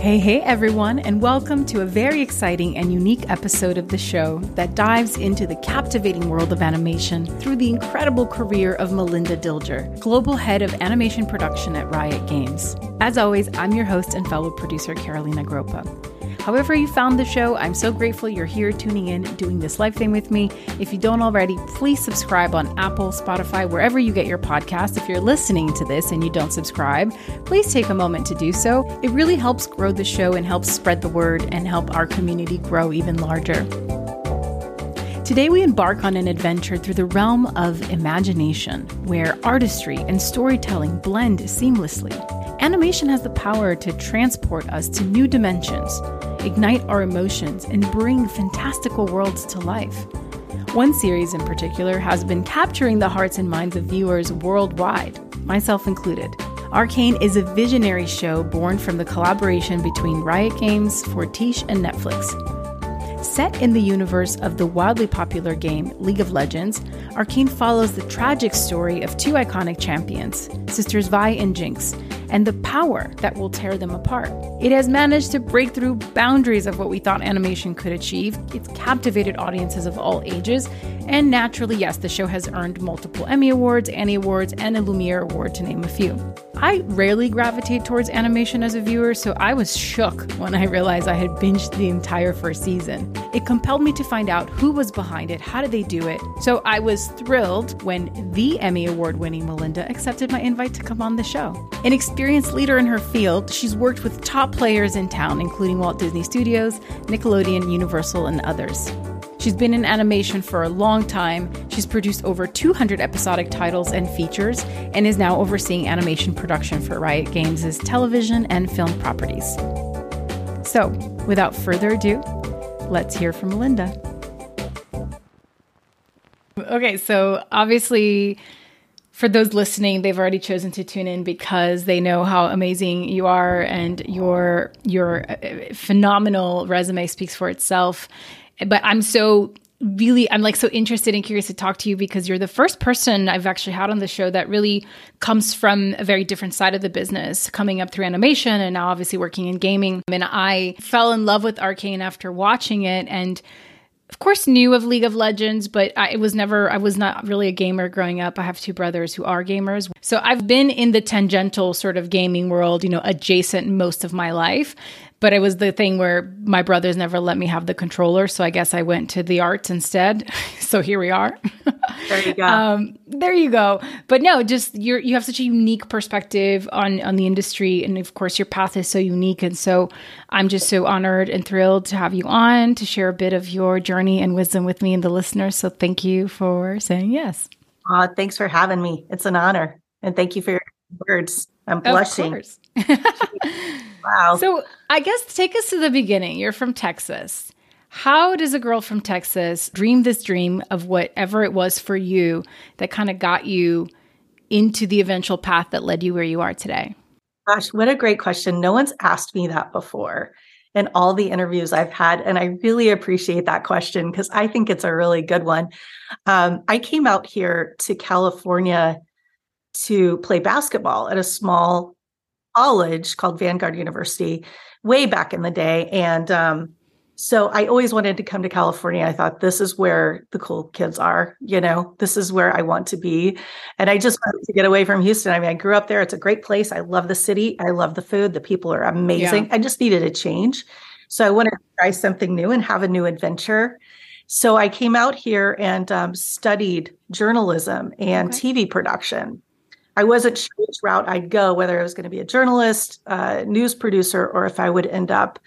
Hey, hey, everyone, and welcome to a very exciting and unique episode of the show that dives into the captivating world of animation through the incredible career of Melinda Dilger, Global Head of Animation Production at Riot Games. As always, I'm your host and fellow producer, Carolina Groppa. However, you found the show, I'm so grateful you're here tuning in, doing this live thing with me. If you don't already, please subscribe on Apple, Spotify, wherever you get your podcast. If you're listening to this and you don't subscribe, please take a moment to do so. It really helps grow the show and helps spread the word and help our community grow even larger. Today, we embark on an adventure through the realm of imagination, where artistry and storytelling blend seamlessly. Animation has the power to transport us to new dimensions ignite our emotions, and bring fantastical worlds to life. One series in particular has been capturing the hearts and minds of viewers worldwide, myself included. Arcane is a visionary show born from the collaboration between Riot Games, Fortiche, and Netflix. Set in the universe of the wildly popular game League of Legends, Arcane follows the tragic story of two iconic champions, sisters Vi and Jinx, and the power that will tear them apart. It has managed to break through boundaries of what we thought animation could achieve. It's captivated audiences of all ages, and naturally, yes, the show has earned multiple Emmy Awards, Annie Awards, and a Lumiere Award, to name a few. I rarely gravitate towards animation as a viewer, so I was shook when I realized I had binged the entire first season. It compelled me to find out who was behind it, how did they do it. So I was thrilled when the Emmy Award winning Melinda accepted my invite to come on the show. An experienced leader in her field, she's worked with top players in town, including Walt Disney Studios, Nickelodeon, Universal, and others. She's been in animation for a long time. She's produced over 200 episodic titles and features, and is now overseeing animation production for Riot Games' television and film properties. So, without further ado, let's hear from Melinda. Okay, so obviously, for those listening, they've already chosen to tune in because they know how amazing you are, and your your uh, phenomenal resume speaks for itself but I'm so really I'm like so interested and curious to talk to you because you're the first person I've actually had on the show that really comes from a very different side of the business, coming up through animation and now obviously working in gaming. And I fell in love with Arcane after watching it and of course knew of League of Legends, but I was never I was not really a gamer growing up. I have two brothers who are gamers. So I've been in the tangential sort of gaming world, you know, adjacent most of my life but it was the thing where my brothers never let me have the controller so i guess i went to the arts instead. So here we are. There you go. Um, there you go. But no just you're you have such a unique perspective on on the industry and of course your path is so unique and so i'm just so honored and thrilled to have you on to share a bit of your journey and wisdom with me and the listeners. So thank you for saying yes. Uh, thanks for having me. It's an honor. And thank you for your words i'm blushing Wow. So I guess take us to the beginning. You're from Texas. How does a girl from Texas dream this dream of whatever it was for you that kind of got you into the eventual path that led you where you are today? Gosh, what a great question. No one's asked me that before in all the interviews I've had. And I really appreciate that question because I think it's a really good one. Um, I came out here to California to play basketball at a small college called Vanguard University way back in the day. And um, so I always wanted to come to California. I thought this is where the cool kids are, you know, this is where I want to be. And I just wanted to get away from Houston. I mean, I grew up there. It's a great place. I love the city. I love the food. The people are amazing. Yeah. I just needed a change. So I wanted to try something new and have a new adventure. So I came out here and um, studied journalism and okay. TV production. I wasn't sure which route I'd go, whether I was going to be a journalist, uh, news producer, or if I would end up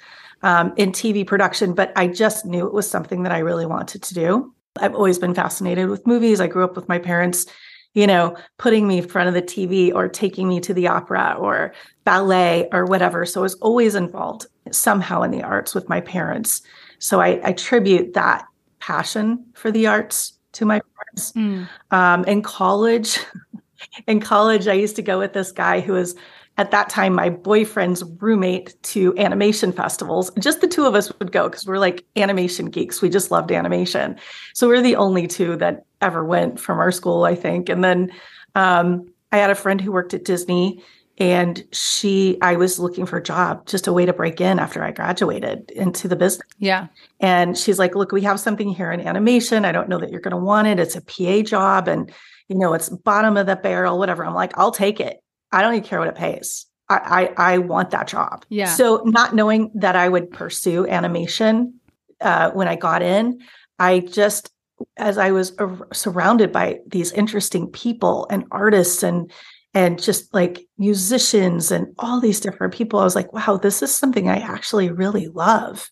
um, in TV production. But I just knew it was something that I really wanted to do. I've always been fascinated with movies. I grew up with my parents, you know, putting me in front of the TV or taking me to the opera or ballet or whatever. So I was always involved somehow in the arts with my parents. So I, attribute that passion for the arts to my parents. Mm. Um, in college, in college, I used to go with this guy who was at that time my boyfriend's roommate to animation festivals. Just the two of us would go because we're like animation geeks. We just loved animation. So we're the only two that ever went from our school, I think. And then um, I had a friend who worked at Disney and she i was looking for a job just a way to break in after i graduated into the business yeah and she's like look we have something here in animation i don't know that you're going to want it it's a pa job and you know it's bottom of the barrel whatever i'm like i'll take it i don't even care what it pays i i, I want that job yeah so not knowing that i would pursue animation uh, when i got in i just as i was surrounded by these interesting people and artists and and just like musicians and all these different people. I was like, wow, this is something I actually really love.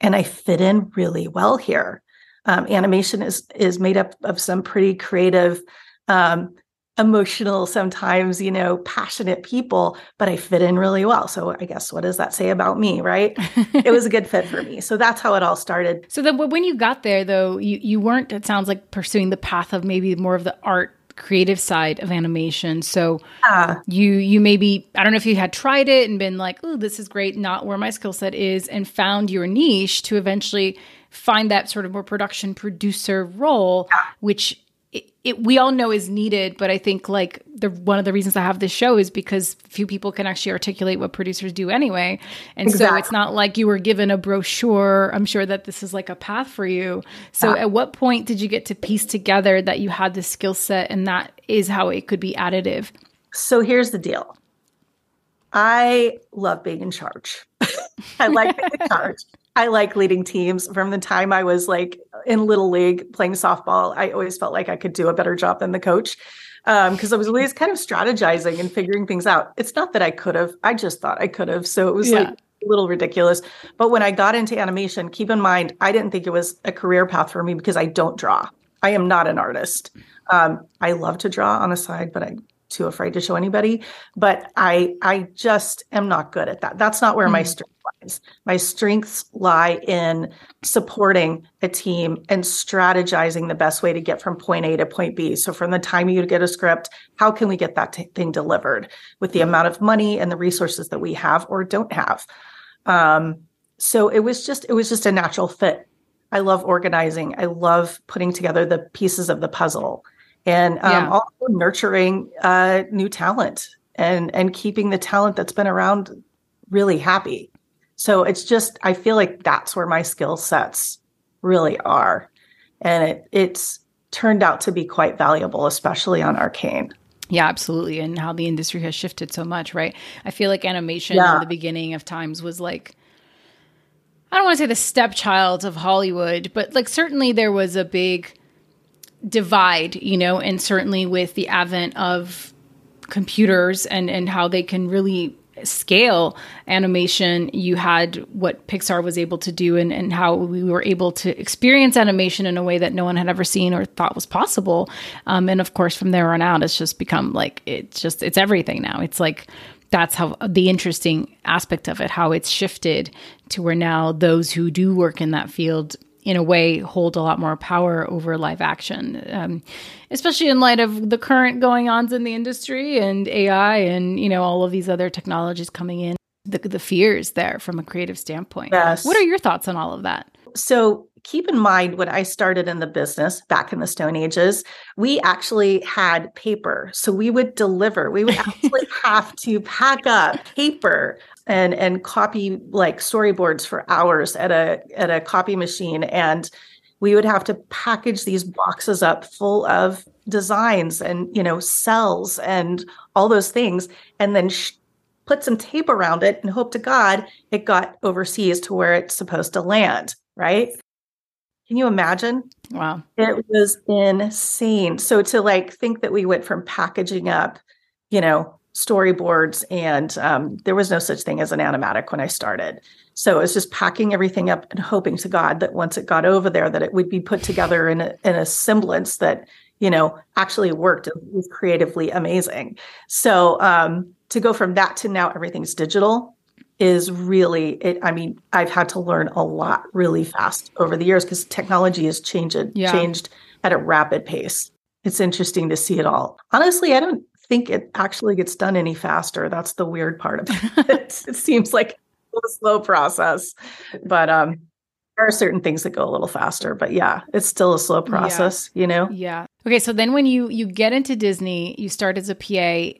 And I fit in really well here. Um, animation is is made up of some pretty creative, um, emotional, sometimes you know, passionate people, but I fit in really well. So I guess what does that say about me, right? it was a good fit for me. So that's how it all started. So then, when you got there, though, you you weren't. It sounds like pursuing the path of maybe more of the art creative side of animation. So uh, you you maybe I don't know if you had tried it and been like, "Oh, this is great, not where my skill set is," and found your niche to eventually find that sort of more production producer role, yeah. which it, it, we all know is needed but i think like the one of the reasons i have this show is because few people can actually articulate what producers do anyway. And exactly. so it's not like you were given a brochure. I'm sure that this is like a path for you. So yeah. at what point did you get to piece together that you had the skill set and that is how it could be additive? So here's the deal. I love being in charge. I like being in charge I like leading teams. From the time I was like in little league playing softball, I always felt like I could do a better job than the coach because um, I was always kind of strategizing and figuring things out. It's not that I could have; I just thought I could have. So it was yeah. like a little ridiculous. But when I got into animation, keep in mind, I didn't think it was a career path for me because I don't draw. I am not an artist. Um, I love to draw on the side, but I'm too afraid to show anybody. But I, I just am not good at that. That's not where mm-hmm. my strength lies. my strengths lie in supporting a team and strategizing the best way to get from point A to point B. So, from the time you get a script, how can we get that t- thing delivered with the amount of money and the resources that we have or don't have? Um, so it was just it was just a natural fit. I love organizing. I love putting together the pieces of the puzzle, and um, yeah. also nurturing uh, new talent and and keeping the talent that's been around really happy. So it's just I feel like that's where my skill sets really are. And it it's turned out to be quite valuable, especially on Arcane. Yeah, absolutely. And how the industry has shifted so much, right? I feel like animation yeah. in the beginning of times was like I don't want to say the stepchild of Hollywood, but like certainly there was a big divide, you know, and certainly with the advent of computers and and how they can really scale animation, you had what Pixar was able to do and, and how we were able to experience animation in a way that no one had ever seen or thought was possible. Um, and of course, from there on out, it's just become like, it's just, it's everything now. It's like, that's how the interesting aspect of it, how it's shifted to where now those who do work in that field in a way hold a lot more power over live action um, especially in light of the current going ons in the industry and ai and you know all of these other technologies coming in. The, the fears there from a creative standpoint. Yes. what are your thoughts on all of that? So keep in mind when I started in the business back in the Stone Ages, we actually had paper. So we would deliver, we would actually have to pack up paper and and copy like storyboards for hours at a at a copy machine. And we would have to package these boxes up full of designs and you know cells and all those things and then sh- put some tape around it and hope to god it got overseas to where it's supposed to land right? Can you imagine? Wow. It was insane. So to like think that we went from packaging up you know storyboards and um, there was no such thing as an animatic when i started. So it was just packing everything up and hoping to god that once it got over there that it would be put together in a, in a semblance that you know actually worked and was creatively amazing. So um, to go from that to now everything's digital is really it i mean i've had to learn a lot really fast over the years because technology has changed yeah. changed at a rapid pace. It's interesting to see it all. Honestly i don't think it actually gets done any faster. That's the weird part of it. it seems like a slow process, but um, there are certain things that go a little faster. But yeah, it's still a slow process. Yeah. You know. Yeah. Okay. So then when you you get into Disney, you start as a PA.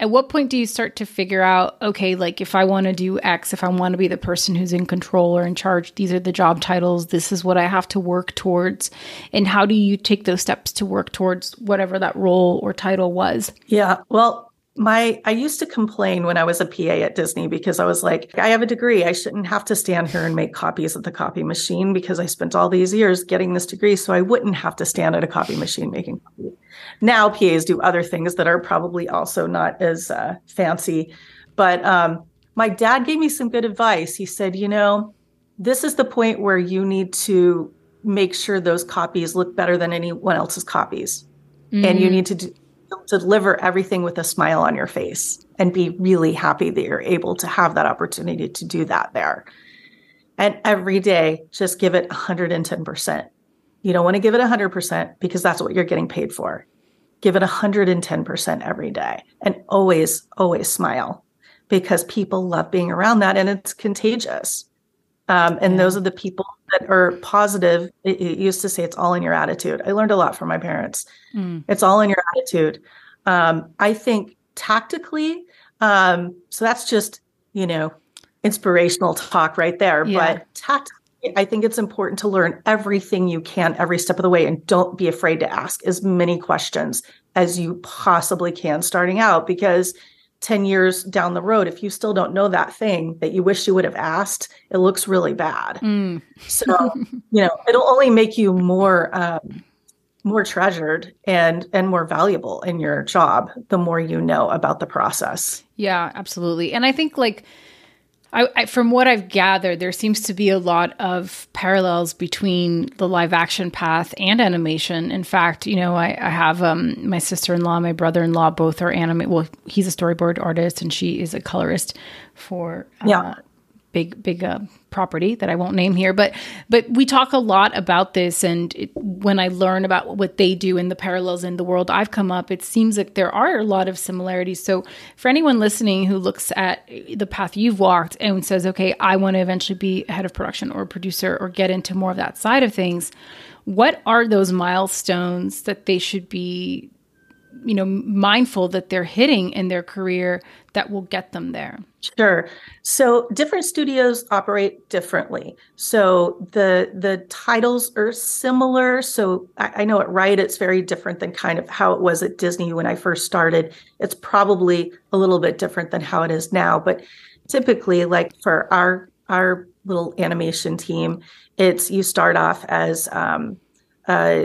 At what point do you start to figure out okay like if i want to do x if i want to be the person who's in control or in charge these are the job titles this is what i have to work towards and how do you take those steps to work towards whatever that role or title was? Yeah well my i used to complain when i was a pa at disney because i was like i have a degree i shouldn't have to stand here and make copies at the copy machine because i spent all these years getting this degree so i wouldn't have to stand at a copy machine making copies now pas do other things that are probably also not as uh, fancy but um, my dad gave me some good advice he said you know this is the point where you need to make sure those copies look better than anyone else's copies mm-hmm. and you mm. need to do to deliver everything with a smile on your face and be really happy that you're able to have that opportunity to do that there. And every day, just give it 110%. You don't want to give it 100% because that's what you're getting paid for. Give it 110% every day and always, always smile because people love being around that and it's contagious. Um, and yeah. those are the people that are positive. It, it, used to say it's all in your attitude. I learned a lot from my parents. Mm. It's all in your attitude. Um, I think tactically, um, so that's just, you know, inspirational talk right there. Yeah. But tactically, I think it's important to learn everything you can every step of the way and don't be afraid to ask as many questions as you possibly can starting out because 10 years down the road, if you still don't know that thing that you wish you would have asked, it looks really bad. Mm. so, you know, it'll only make you more, um, more treasured and and more valuable in your job the more you know about the process yeah absolutely and i think like I, I, from what I've gathered, there seems to be a lot of parallels between the live action path and animation. In fact, you know, I, I have um, my sister in law, my brother in law, both are anime. Well, he's a storyboard artist and she is a colorist for uh, yeah big big uh, property that I won't name here, but but we talk a lot about this, and it, when I learn about what they do and the parallels in the world I've come up, it seems like there are a lot of similarities. So for anyone listening who looks at the path you've walked and says, "Okay, I want to eventually be head of production or a producer or get into more of that side of things," what are those milestones that they should be you know mindful that they're hitting in their career that will get them there. Sure. So different studios operate differently. So the the titles are similar. So I, I know at Riot it's very different than kind of how it was at disney when i first started. It's probably a little bit different than how it is now but typically like for our our little animation team it's you start off as um, uh,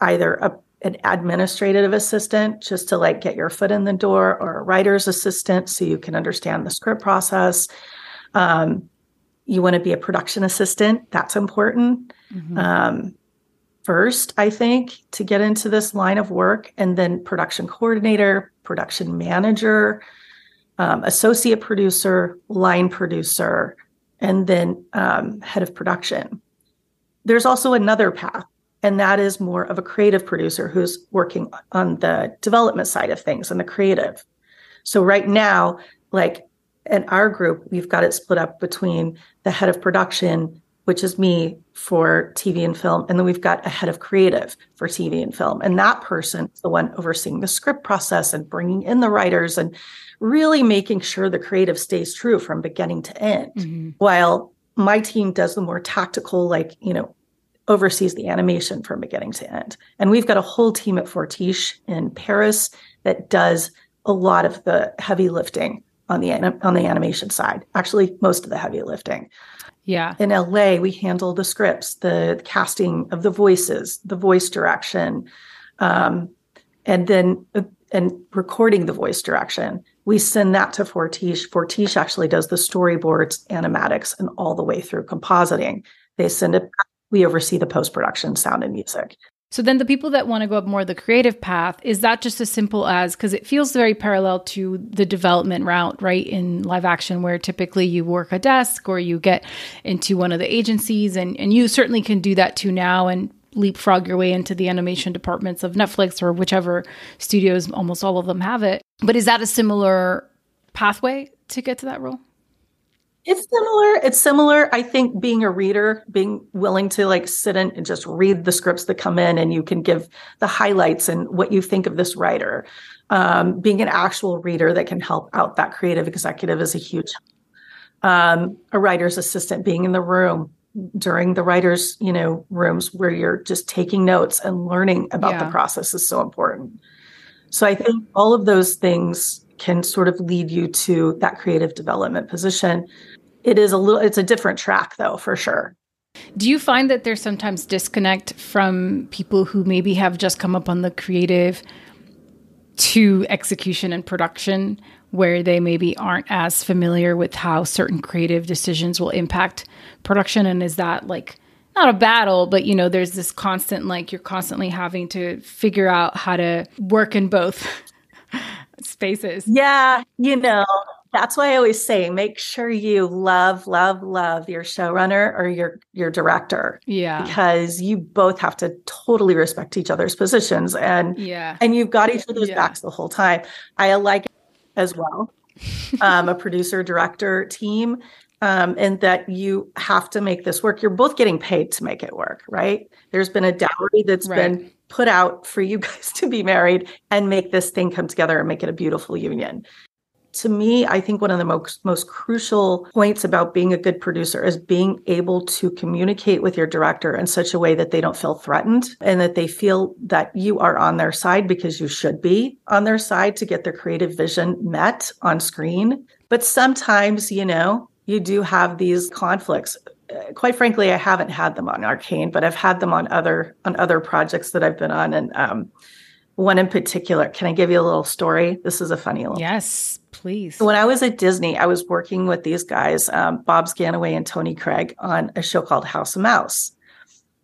either a an administrative assistant just to like get your foot in the door or a writer's assistant so you can understand the script process. Um, you want to be a production assistant that's important. Mm-hmm. um, first i think to get into this line of work and then production coordinator production manager um, associate producer line producer and then um, head of production. There's also another path and that is more of a creative producer who's working on the development side of things and the creative. So right now, like in our group, we've got it split up between the head of production, which is me for TV and film, and then we've got a head of creative for TV and film. And that person is the one overseeing the script process and bringing in the writers and really making sure the creative stays true from beginning to end. Mm-hmm. While my team does the more tactical, like, you know, oversees the animation from beginning to end. And we've got a whole team at Fortiche in Paris that does a lot of the heavy lifting on the on the animation side. Actually, most of the heavy lifting. Yeah. In LA, we handle the scripts, the casting of the voices, the voice direction, um, and then uh, and recording the voice direction. We send that to Fortiche. Fortiche actually does the storyboards, animatics, and all the way through compositing. They send it we oversee the post production sound and music. So then the people that want to go up more the creative path, is that just as simple as because it feels very parallel to the development route, right? In live action, where typically you work a desk or you get into one of the agencies and, and you certainly can do that too now and leapfrog your way into the animation departments of Netflix or whichever studios, almost all of them have it. But is that a similar pathway to get to that role? It's similar. It's similar. I think being a reader, being willing to like sit in and just read the scripts that come in, and you can give the highlights and what you think of this writer. Um, being an actual reader that can help out that creative executive is a huge. Um, a writer's assistant being in the room during the writers, you know, rooms where you're just taking notes and learning about yeah. the process is so important. So I think all of those things can sort of lead you to that creative development position. It is a little it's a different track though, for sure. Do you find that there's sometimes disconnect from people who maybe have just come up on the creative to execution and production where they maybe aren't as familiar with how certain creative decisions will impact production and is that like not a battle but you know there's this constant like you're constantly having to figure out how to work in both spaces yeah you know that's why I always say make sure you love, love, love your showrunner or your your director. Yeah. Because you both have to totally respect each other's positions and yeah. and you've got each other's yeah. backs the whole time. I like as well. um, a producer director team um, and that you have to make this work. You're both getting paid to make it work, right? There's been a dowry that's right. been put out for you guys to be married and make this thing come together and make it a beautiful union to me, I think one of the most, most crucial points about being a good producer is being able to communicate with your director in such a way that they don't feel threatened and that they feel that you are on their side because you should be on their side to get their creative vision met on screen. But sometimes, you know, you do have these conflicts uh, quite frankly, I haven't had them on Arcane, but I've had them on other on other projects that I've been on, and um, one in particular. Can I give you a little story? This is a funny little. Yes, please. When I was at Disney, I was working with these guys, um, Bobs Gannaway and Tony Craig, on a show called House of Mouse.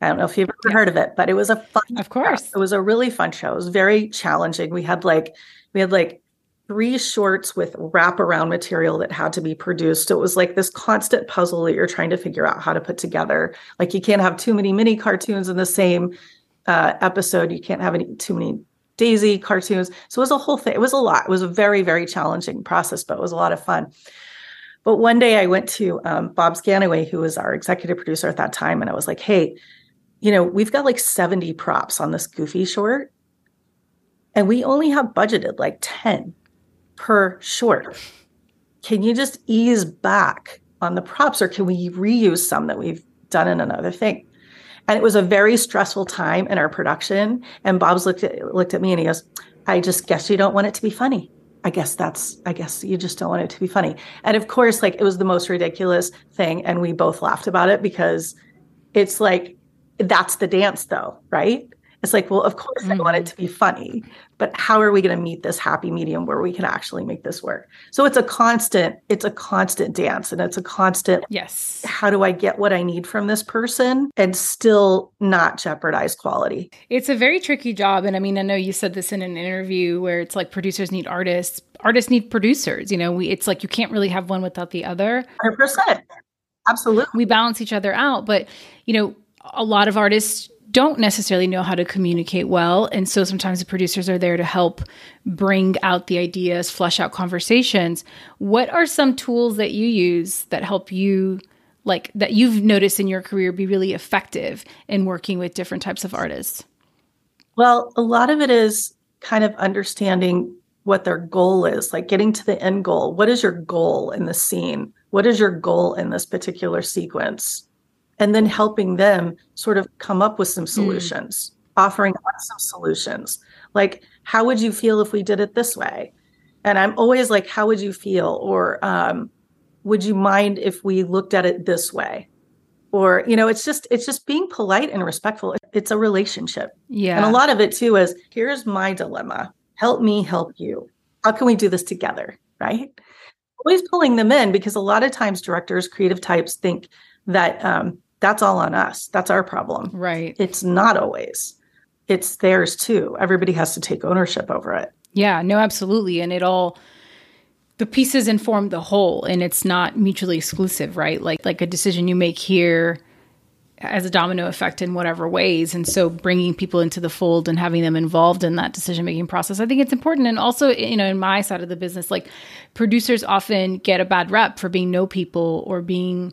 I don't know if you've ever yeah. heard of it, but it was a fun. Of course, show. it was a really fun show. It was very challenging. We had like we had like three shorts with wraparound material that had to be produced. So it was like this constant puzzle that you're trying to figure out how to put together. Like you can't have too many mini cartoons in the same uh, episode. You can't have any too many Daisy cartoons. So it was a whole thing. It was a lot. It was a very, very challenging process, but it was a lot of fun. But one day I went to um, Bobs Gannaway, who was our executive producer at that time, and I was like, hey, you know, we've got like 70 props on this goofy short, and we only have budgeted like 10 per short. Can you just ease back on the props, or can we reuse some that we've done in another thing? And it was a very stressful time in our production. And Bobs looked at looked at me and he goes, I just guess you don't want it to be funny. I guess that's, I guess you just don't want it to be funny. And of course, like it was the most ridiculous thing. And we both laughed about it because it's like, that's the dance though, right? It's like, well, of course mm-hmm. I want it mm-hmm. to be funny, but how are we going to meet this happy medium where we can actually make this work? So it's a constant, it's a constant dance and it's a constant Yes. How do I get what I need from this person and still not jeopardize quality? It's a very tricky job and I mean, I know you said this in an interview where it's like producers need artists, artists need producers, you know, we it's like you can't really have one without the other. 100%. Absolutely. We balance each other out, but you know, a lot of artists don't necessarily know how to communicate well. And so sometimes the producers are there to help bring out the ideas, flesh out conversations. What are some tools that you use that help you, like that you've noticed in your career, be really effective in working with different types of artists? Well, a lot of it is kind of understanding what their goal is, like getting to the end goal. What is your goal in the scene? What is your goal in this particular sequence? And then helping them sort of come up with some hmm. solutions, mm. offering some solutions. Like, how would you feel if we did it this way? And I'm always like, how would you feel? Or um, would you mind if we looked at it this way? Or, you know, it's just it's just being polite and respectful. It's a relationship. Yeah. And a lot of it too is here's my dilemma. Help me help you. How can we do this together? Right. Always pulling them in because a lot of times directors, creative types think that um, that's all on us. That's our problem. Right. It's not always. It's theirs too. Everybody has to take ownership over it. Yeah, no, absolutely. And it all the pieces inform the whole and it's not mutually exclusive, right? Like like a decision you make here as a domino effect in whatever ways. And so bringing people into the fold and having them involved in that decision making process, I think it's important. And also, you know, in my side of the business, like producers often get a bad rep for being no people or being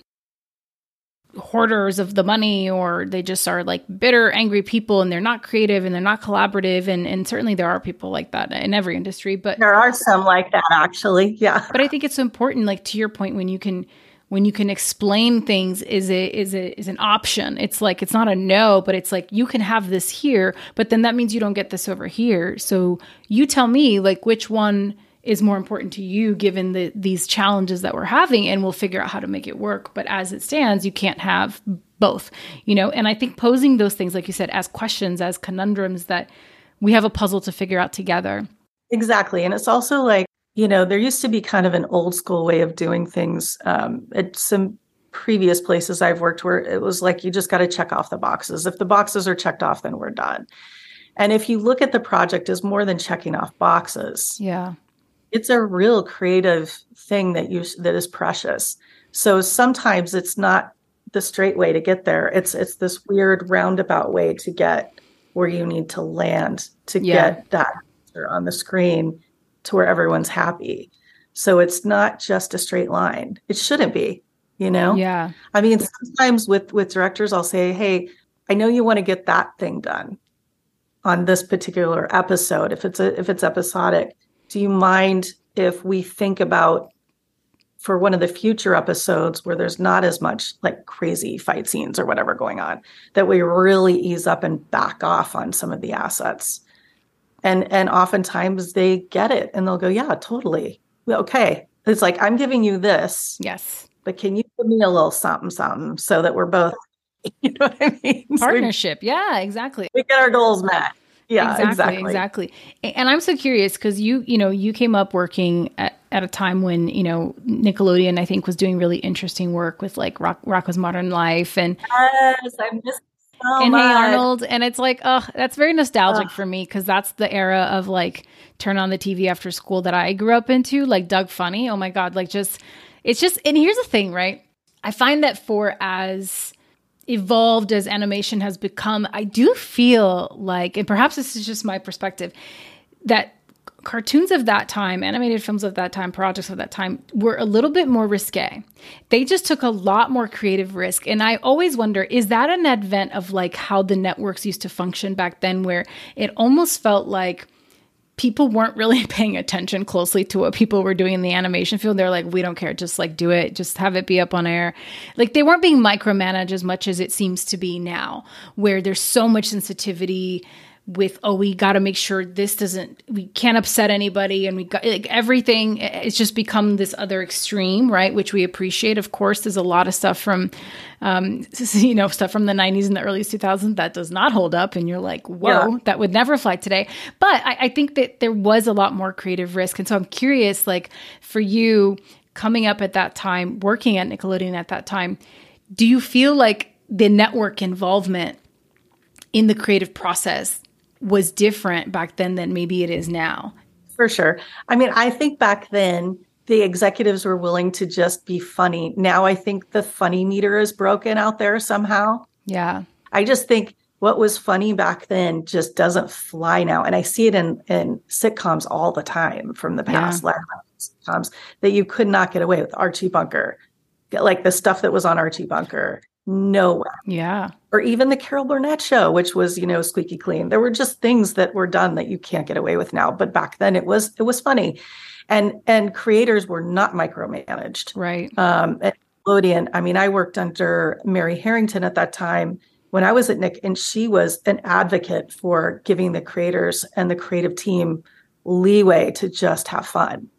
hoarders of the money or they just are like bitter angry people and they're not creative and they're not collaborative and and certainly there are people like that in every industry but there are some like that actually yeah but i think it's important like to your point when you can when you can explain things is a is a is an option. It's like it's not a no, but it's like you can have this here, but then that means you don't get this over here. So you tell me like which one is more important to you given the these challenges that we're having and we'll figure out how to make it work. But as it stands, you can't have both, you know? And I think posing those things like you said as questions, as conundrums that we have a puzzle to figure out together. Exactly. And it's also like you know, there used to be kind of an old school way of doing things um, at some previous places I've worked where it was like you just got to check off the boxes. If the boxes are checked off, then we're done. And if you look at the project as more than checking off boxes, yeah, it's a real creative thing that you that is precious. So sometimes it's not the straight way to get there. It's it's this weird roundabout way to get where you need to land to yeah. get that on the screen to where everyone's happy. So it's not just a straight line. It shouldn't be, you know? Yeah. I mean, sometimes with with directors I'll say, "Hey, I know you want to get that thing done on this particular episode if it's a if it's episodic. Do you mind if we think about for one of the future episodes where there's not as much like crazy fight scenes or whatever going on that we really ease up and back off on some of the assets? And and oftentimes they get it and they'll go yeah totally. Okay. It's like i'm giving you this yes. but can you give me a little something something so that we're both you know what i mean? Partnership so we, yeah exactly. we get our goals met yeah exactly exactly, exactly. and i'm so curious because you you know you came up working at, at a time when you know nickelodeon i think was doing really interesting work with like Rock, rocko's modern life and yes i missed so and much. Hey Arnold. And it's like, oh, that's very nostalgic for me because that's the era of like turn on the TV after school that I grew up into, like Doug Funnie. Oh my God. Like just, it's just, and here's the thing, right? I find that for as evolved as animation has become, I do feel like, and perhaps this is just my perspective, that cartoons of that time, animated films of that time, projects of that time were a little bit more risque. They just took a lot more creative risk. And I always wonder is that an advent of like how the networks used to function back then, where it almost felt like people weren't really paying attention closely to what people were doing in the animation field. They're like, we don't care, just like do it, just have it be up on air. Like they weren't being micromanaged as much as it seems to be now, where there's so much sensitivity with oh we got to make sure this doesn't we can't upset anybody and we got like everything it's just become this other extreme right which we appreciate of course there's a lot of stuff from um you know stuff from the 90s and the early 2000s that does not hold up and you're like whoa yeah. that would never fly today but I, I think that there was a lot more creative risk and so i'm curious like for you coming up at that time working at nickelodeon at that time do you feel like the network involvement in the creative process was different back then than maybe it is now. For sure. I mean, I think back then the executives were willing to just be funny. Now I think the funny meter is broken out there somehow. Yeah. I just think what was funny back then just doesn't fly now. And I see it in, in sitcoms all the time from the past, yeah. sitcoms that you could not get away with. Archie Bunker, like the stuff that was on Archie Bunker, nowhere. Yeah. Or even the Carol Burnett show, which was, you know, squeaky clean. There were just things that were done that you can't get away with now. But back then it was it was funny. And and creators were not micromanaged. Right. Um at Nickelodeon, I mean, I worked under Mary Harrington at that time when I was at Nick, and she was an advocate for giving the creators and the creative team leeway to just have fun.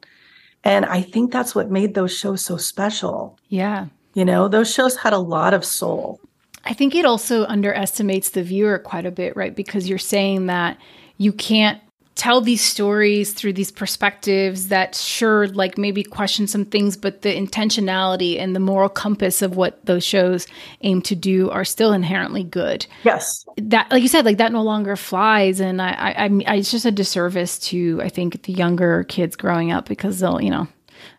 And I think that's what made those shows so special. Yeah. You know, those shows had a lot of soul. I think it also underestimates the viewer quite a bit, right? Because you're saying that you can't tell these stories through these perspectives that sure like maybe question some things but the intentionality and the moral compass of what those shows aim to do are still inherently good yes that like you said like that no longer flies and i i, I it's just a disservice to i think the younger kids growing up because they'll you know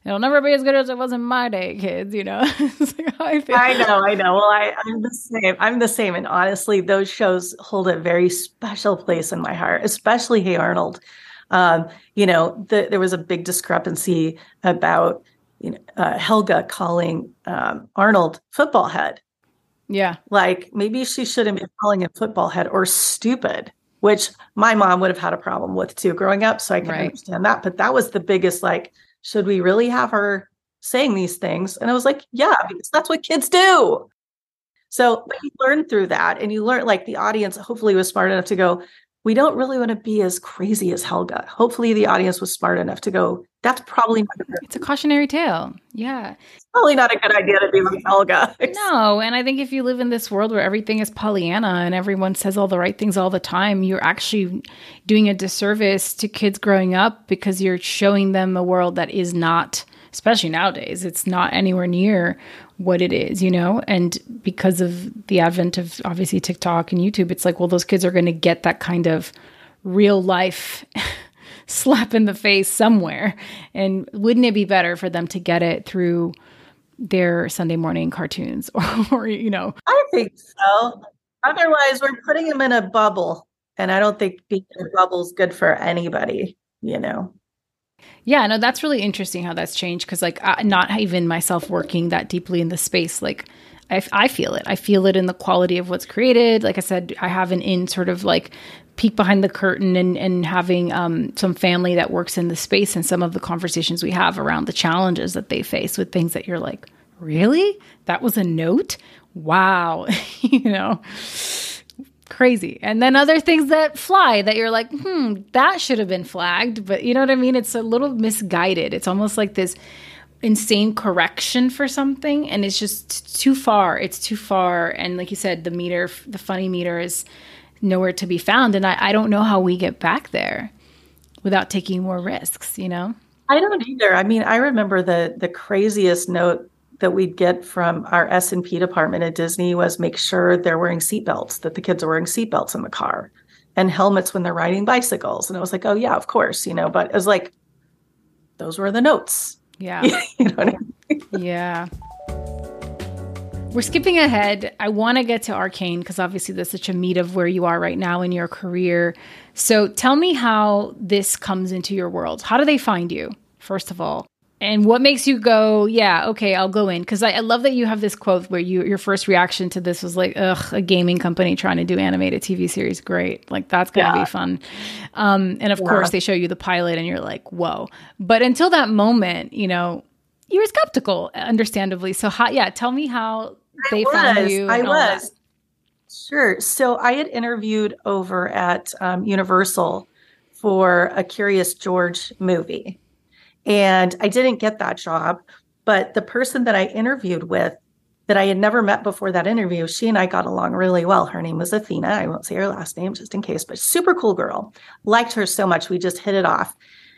it'll never be as good as it was in my day, kids. You know, like I, I, know, I know. Well, I, I'm the same. I'm the same. And honestly, those shows hold a very special place in my heart, especially Hey Arnold. Um, you know, the, there was a big discrepancy about you know uh, Helga calling um, Arnold football head. Yeah, like maybe she shouldn't be calling him football head or stupid which my mom would have had a problem with too growing up. So I can right. understand that. But that was the biggest like, should we really have her saying these things? And I was like, yeah, because that's what kids do. So but you learn through that and you learn like the audience hopefully was smart enough to go, we don't really want to be as crazy as Helga. Hopefully, the audience was smart enough to go, that's probably not a It's a cautionary tale. Yeah. It's probably not a good idea to be like Helga. no. And I think if you live in this world where everything is Pollyanna and everyone says all the right things all the time, you're actually doing a disservice to kids growing up because you're showing them a world that is not, especially nowadays, it's not anywhere near what it is, you know? And because of the advent of obviously TikTok and YouTube, it's like, well, those kids are going to get that kind of real life slap in the face somewhere. And wouldn't it be better for them to get it through their Sunday morning cartoons or, or you know? I think so. Otherwise, we're putting them in a bubble. And I don't think being in a bubble is good for anybody, you know? Yeah, no, that's really interesting how that's changed because, like, uh, not even myself working that deeply in the space, like, I, I feel it. I feel it in the quality of what's created. Like I said, I have an in sort of like peek behind the curtain and, and having um, some family that works in the space and some of the conversations we have around the challenges that they face with things that you're like, really? That was a note? Wow. you know? crazy. And then other things that fly that you're like, hmm, that should have been flagged. But you know what I mean? It's a little misguided. It's almost like this insane correction for something and it's just too far. It's too far. And like you said, the meter, the funny meter is nowhere to be found. And I, I don't know how we get back there without taking more risks, you know? I don't either. I mean, I remember the the craziest note that we'd get from our S&P department at Disney was make sure they're wearing seatbelts, that the kids are wearing seatbelts in the car and helmets when they're riding bicycles. And I was like, oh yeah, of course, you know, but it was like, those were the notes. Yeah. you know I mean? yeah. We're skipping ahead. I want to get to Arcane because obviously that's such a meat of where you are right now in your career. So tell me how this comes into your world. How do they find you, first of all? and what makes you go, yeah, okay, I'll go in? Because I, I, love that you have this quote where you your first reaction to this was like, ugh, a gaming company trying to do animated TV series, great, like that's gonna yeah. be fun. Um, and of yeah. course, they show you the pilot, and you're like, whoa. But until that moment, you know, you were skeptical, understandably. So, how, yeah, tell me how they found you. I was. Sure. So I had interviewed over at um, Universal for a Curious George movie. And I didn't get that job. But the person that I interviewed with, that I had never met before that interview, she and I got along really well. Her name was Athena. I won't say her last name just in case, but super cool girl. Liked her so much. We just hit it off.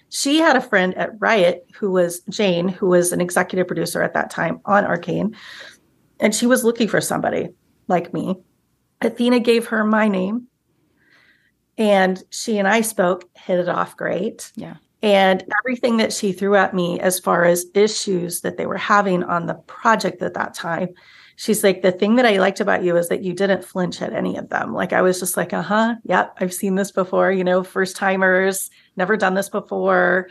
She had a friend at Riot who was Jane, who was an executive producer at that time on Arcane. And she was looking for somebody like me. Athena gave her my name. And she and I spoke, hit it off great. Yeah. And everything that she threw at me as far as issues that they were having on the project at that time, she's like, the thing that I liked about you is that you didn't flinch at any of them. Like I was just like, uh huh, yep, I've seen this before, you know, first timers, never done this before,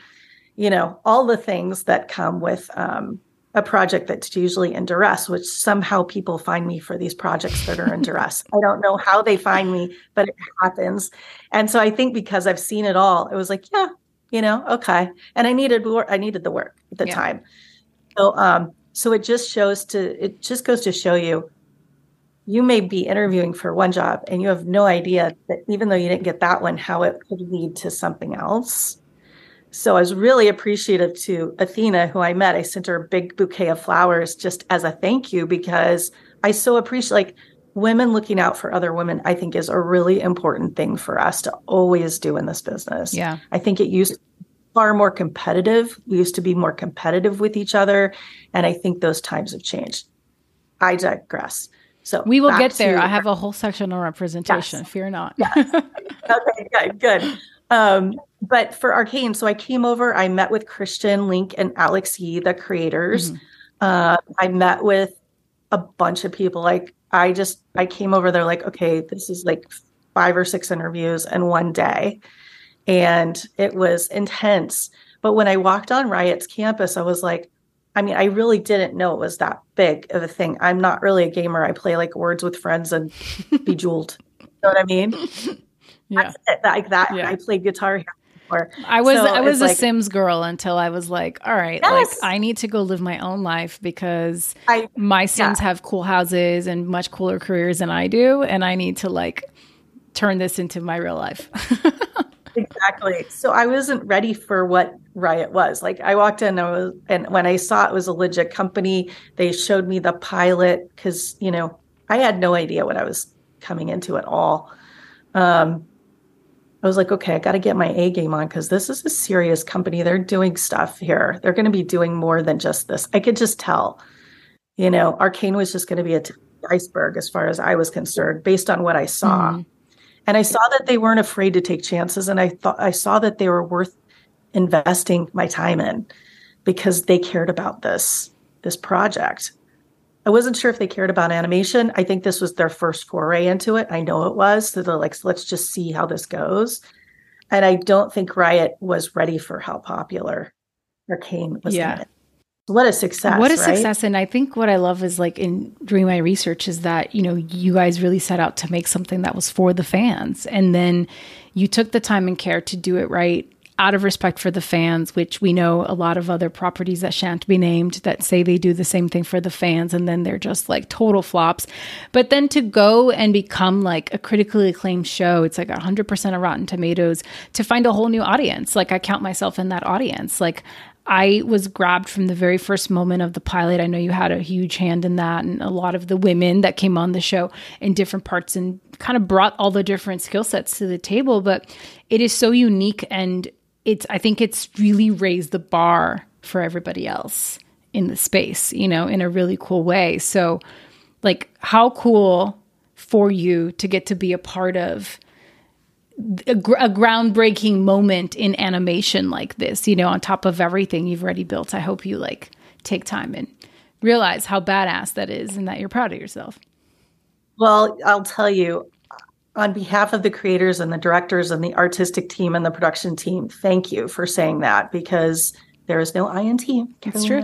you know, all the things that come with um, a project that's usually in duress, which somehow people find me for these projects that are in duress. I don't know how they find me, but it happens. And so I think because I've seen it all, it was like, yeah, you know okay and i needed work i needed the work at the yeah. time so um so it just shows to it just goes to show you you may be interviewing for one job and you have no idea that even though you didn't get that one how it could lead to something else so i was really appreciative to athena who i met i sent her a big bouquet of flowers just as a thank you because i so appreciate like women looking out for other women, I think, is a really important thing for us to always do in this business. Yeah. I think it used far more competitive. We used to be more competitive with each other. And I think those times have changed. I digress. So we will get there. I have a whole section on representation. Yes. Fear not. Yeah. okay, good, good. Um, but for Arcane, so I came over, I met with Christian, Linke, and Alex Yee, the creators. Mm-hmm. Uh, I met with a bunch of people. Like I just I came over there like, okay, this is like five or six interviews in one day. And it was intense. But when I walked on Riot's campus, I was like, I mean, I really didn't know it was that big of a thing. I'm not really a gamer. I play like words with friends and Bejeweled. you know what I mean? Yeah. Like that. Yeah. I played Guitar Hero before. I was so I was a like, Sims girl until I was like, all right, yes. like I need to go live my own life because I, my Sims yeah. have cool houses and much cooler careers than I do, and I need to like turn this into my real life. exactly. So I wasn't ready for what Riot was. Like I walked in and, was, and when I saw it was a legit company, they showed me the pilot because you know I had no idea what I was coming into at all. Um, I was like, okay, I got to get my A game on because this is a serious company. They're doing stuff here. They're going to be doing more than just this. I could just tell. You know, Arcane was just going to be a t- iceberg as far as I was concerned, based on what I saw. Mm-hmm. And I saw that they weren't afraid to take chances, and I thought I saw that they were worth investing my time in because they cared about this this project. I wasn't sure if they cared about animation. I think this was their first foray into it. I know it was. So they're like, let's just see how this goes. And I don't think Riot was ready for how popular Arcane was. Yeah. What a success. What a right? success. And I think what I love is like in doing my research is that, you know, you guys really set out to make something that was for the fans. And then you took the time and care to do it right out of respect for the fans, which we know a lot of other properties that shan't be named that say they do the same thing for the fans and then they're just like total flops. But then to go and become like a critically acclaimed show, it's like 100% of Rotten Tomatoes to find a whole new audience. Like I count myself in that audience. Like I was grabbed from the very first moment of the pilot. I know you had a huge hand in that, and a lot of the women that came on the show in different parts and kind of brought all the different skill sets to the table. But it is so unique and it's I think it's really raised the bar for everybody else in the space, you know, in a really cool way. So like how cool for you to get to be a part of a, a, groundbreaking moment in animation like this, you know, on top of everything you've already built. I hope you like take time and realize how badass that is and that you're proud of yourself. Well, I'll tell you, on behalf of the creators and the directors and the artistic team and the production team, thank you for saying that because there is no INT. That's true.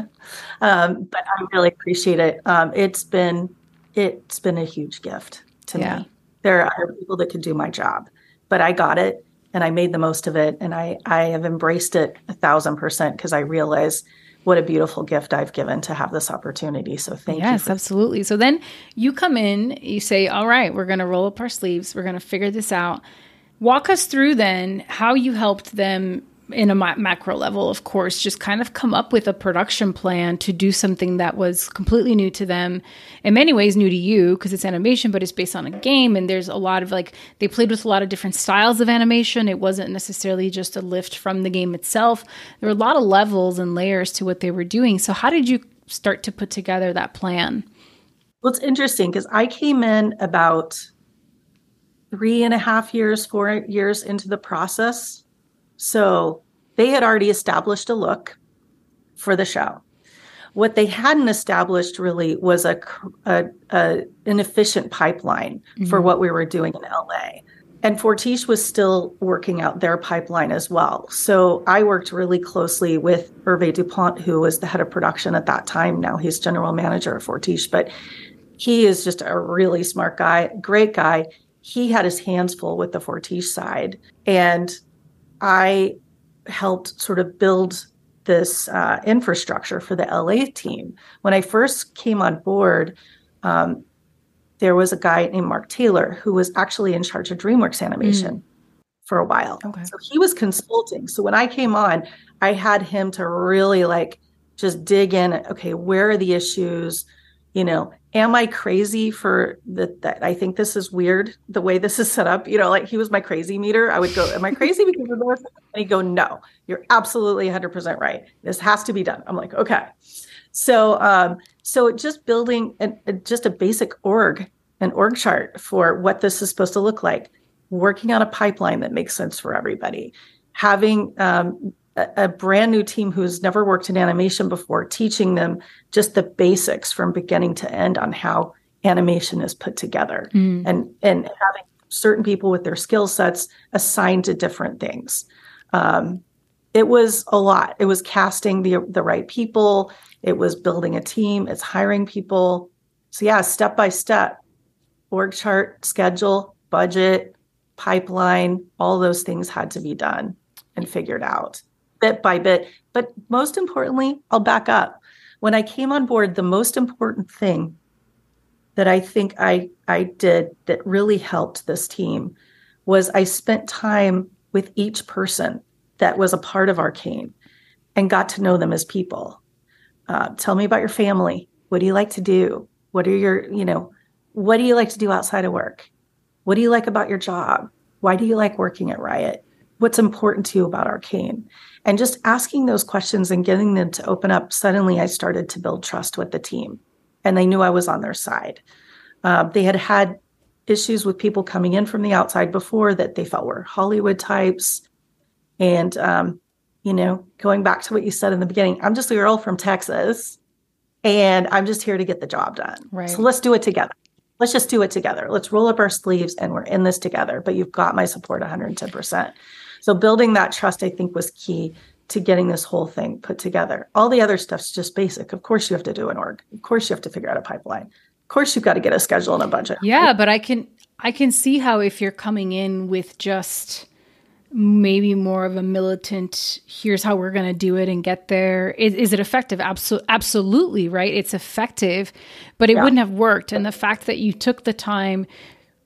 Um, but I really appreciate it. Um, it's been it's been a huge gift to yeah. me. There are people that could do my job, but I got it and I made the most of it, and I I have embraced it a thousand percent because I realize what a beautiful gift I've given to have this opportunity. So thank yes, you. Yes, absolutely. So then you come in, you say, all right, we're going to roll up our sleeves. We're going to figure this out. Walk us through then how you helped them in a macro level, of course, just kind of come up with a production plan to do something that was completely new to them. In many ways, new to you because it's animation, but it's based on a game. And there's a lot of like, they played with a lot of different styles of animation. It wasn't necessarily just a lift from the game itself. There were a lot of levels and layers to what they were doing. So, how did you start to put together that plan? Well, it's interesting because I came in about three and a half years, four years into the process so they had already established a look for the show. What they hadn't established really was a, a, a an efficient pipeline mm-hmm. for what we were doing in LA. And Fortiche was still working out their pipeline as well. So I worked really closely with Hervé Dupont, who was the head of production at that time. Now he's general manager of Fortiche, but he is just a really smart guy, great guy. He had his hands full with the Fortiche side. And I helped sort of build this uh, infrastructure for the LA team. When I first came on board, um, there was a guy named Mark Taylor who was actually in charge of DreamWorks animation mm. for a while. Okay. So he was consulting. So when I came on, I had him to really like just dig in. Okay, where are the issues? You know, am I crazy for that? That I think this is weird the way this is set up. You know, like he was my crazy meter. I would go, "Am I crazy because of this?" And he'd go, "No, you're absolutely 100 percent right. This has to be done." I'm like, "Okay." So, um, so just building a, a, just a basic org, an org chart for what this is supposed to look like. working on a pipeline that makes sense for everybody, having um, a, brand new team who's never worked in animation before, teaching them just the basics from beginning to end on how animation is put together. Mm. and and having certain people with their skill sets assigned to different things. Um, it was a lot. It was casting the the right people. It was building a team. It's hiring people. So yeah step by step org chart schedule budget pipeline all those things had to be done and figured out bit by bit but most importantly i'll back up when i came on board the most important thing that I think I I did that really helped this team was I spent time with each person that was a part of Arcane and got to know them as people. Uh, tell me about your family. What do you like to do? What are your, you know, what do you like to do outside of work? What do you like about your job? Why do you like working at Riot? What's important to you about Arcane? And just asking those questions and getting them to open up, suddenly I started to build trust with the team and they knew I was on their side. Uh, they had had issues with people coming in from the outside before that they felt were Hollywood types. And, um, you know, going back to what you said in the beginning, I'm just a girl from Texas and I'm just here to get the job done. Right. So let's do it together. Let's just do it together. Let's roll up our sleeves and we're in this together. But you've got my support 110%. So building that trust, I think, was key to getting this whole thing put together. All the other stuff's just basic. Of course, you have to do an org. Of course, you have to figure out a pipeline. Of course, you've got to get a schedule and a budget. Yeah, but I can I can see how if you're coming in with just maybe more of a militant here's how we're going to do it and get there is, is it effective Absol- absolutely right it's effective but it yeah. wouldn't have worked and the fact that you took the time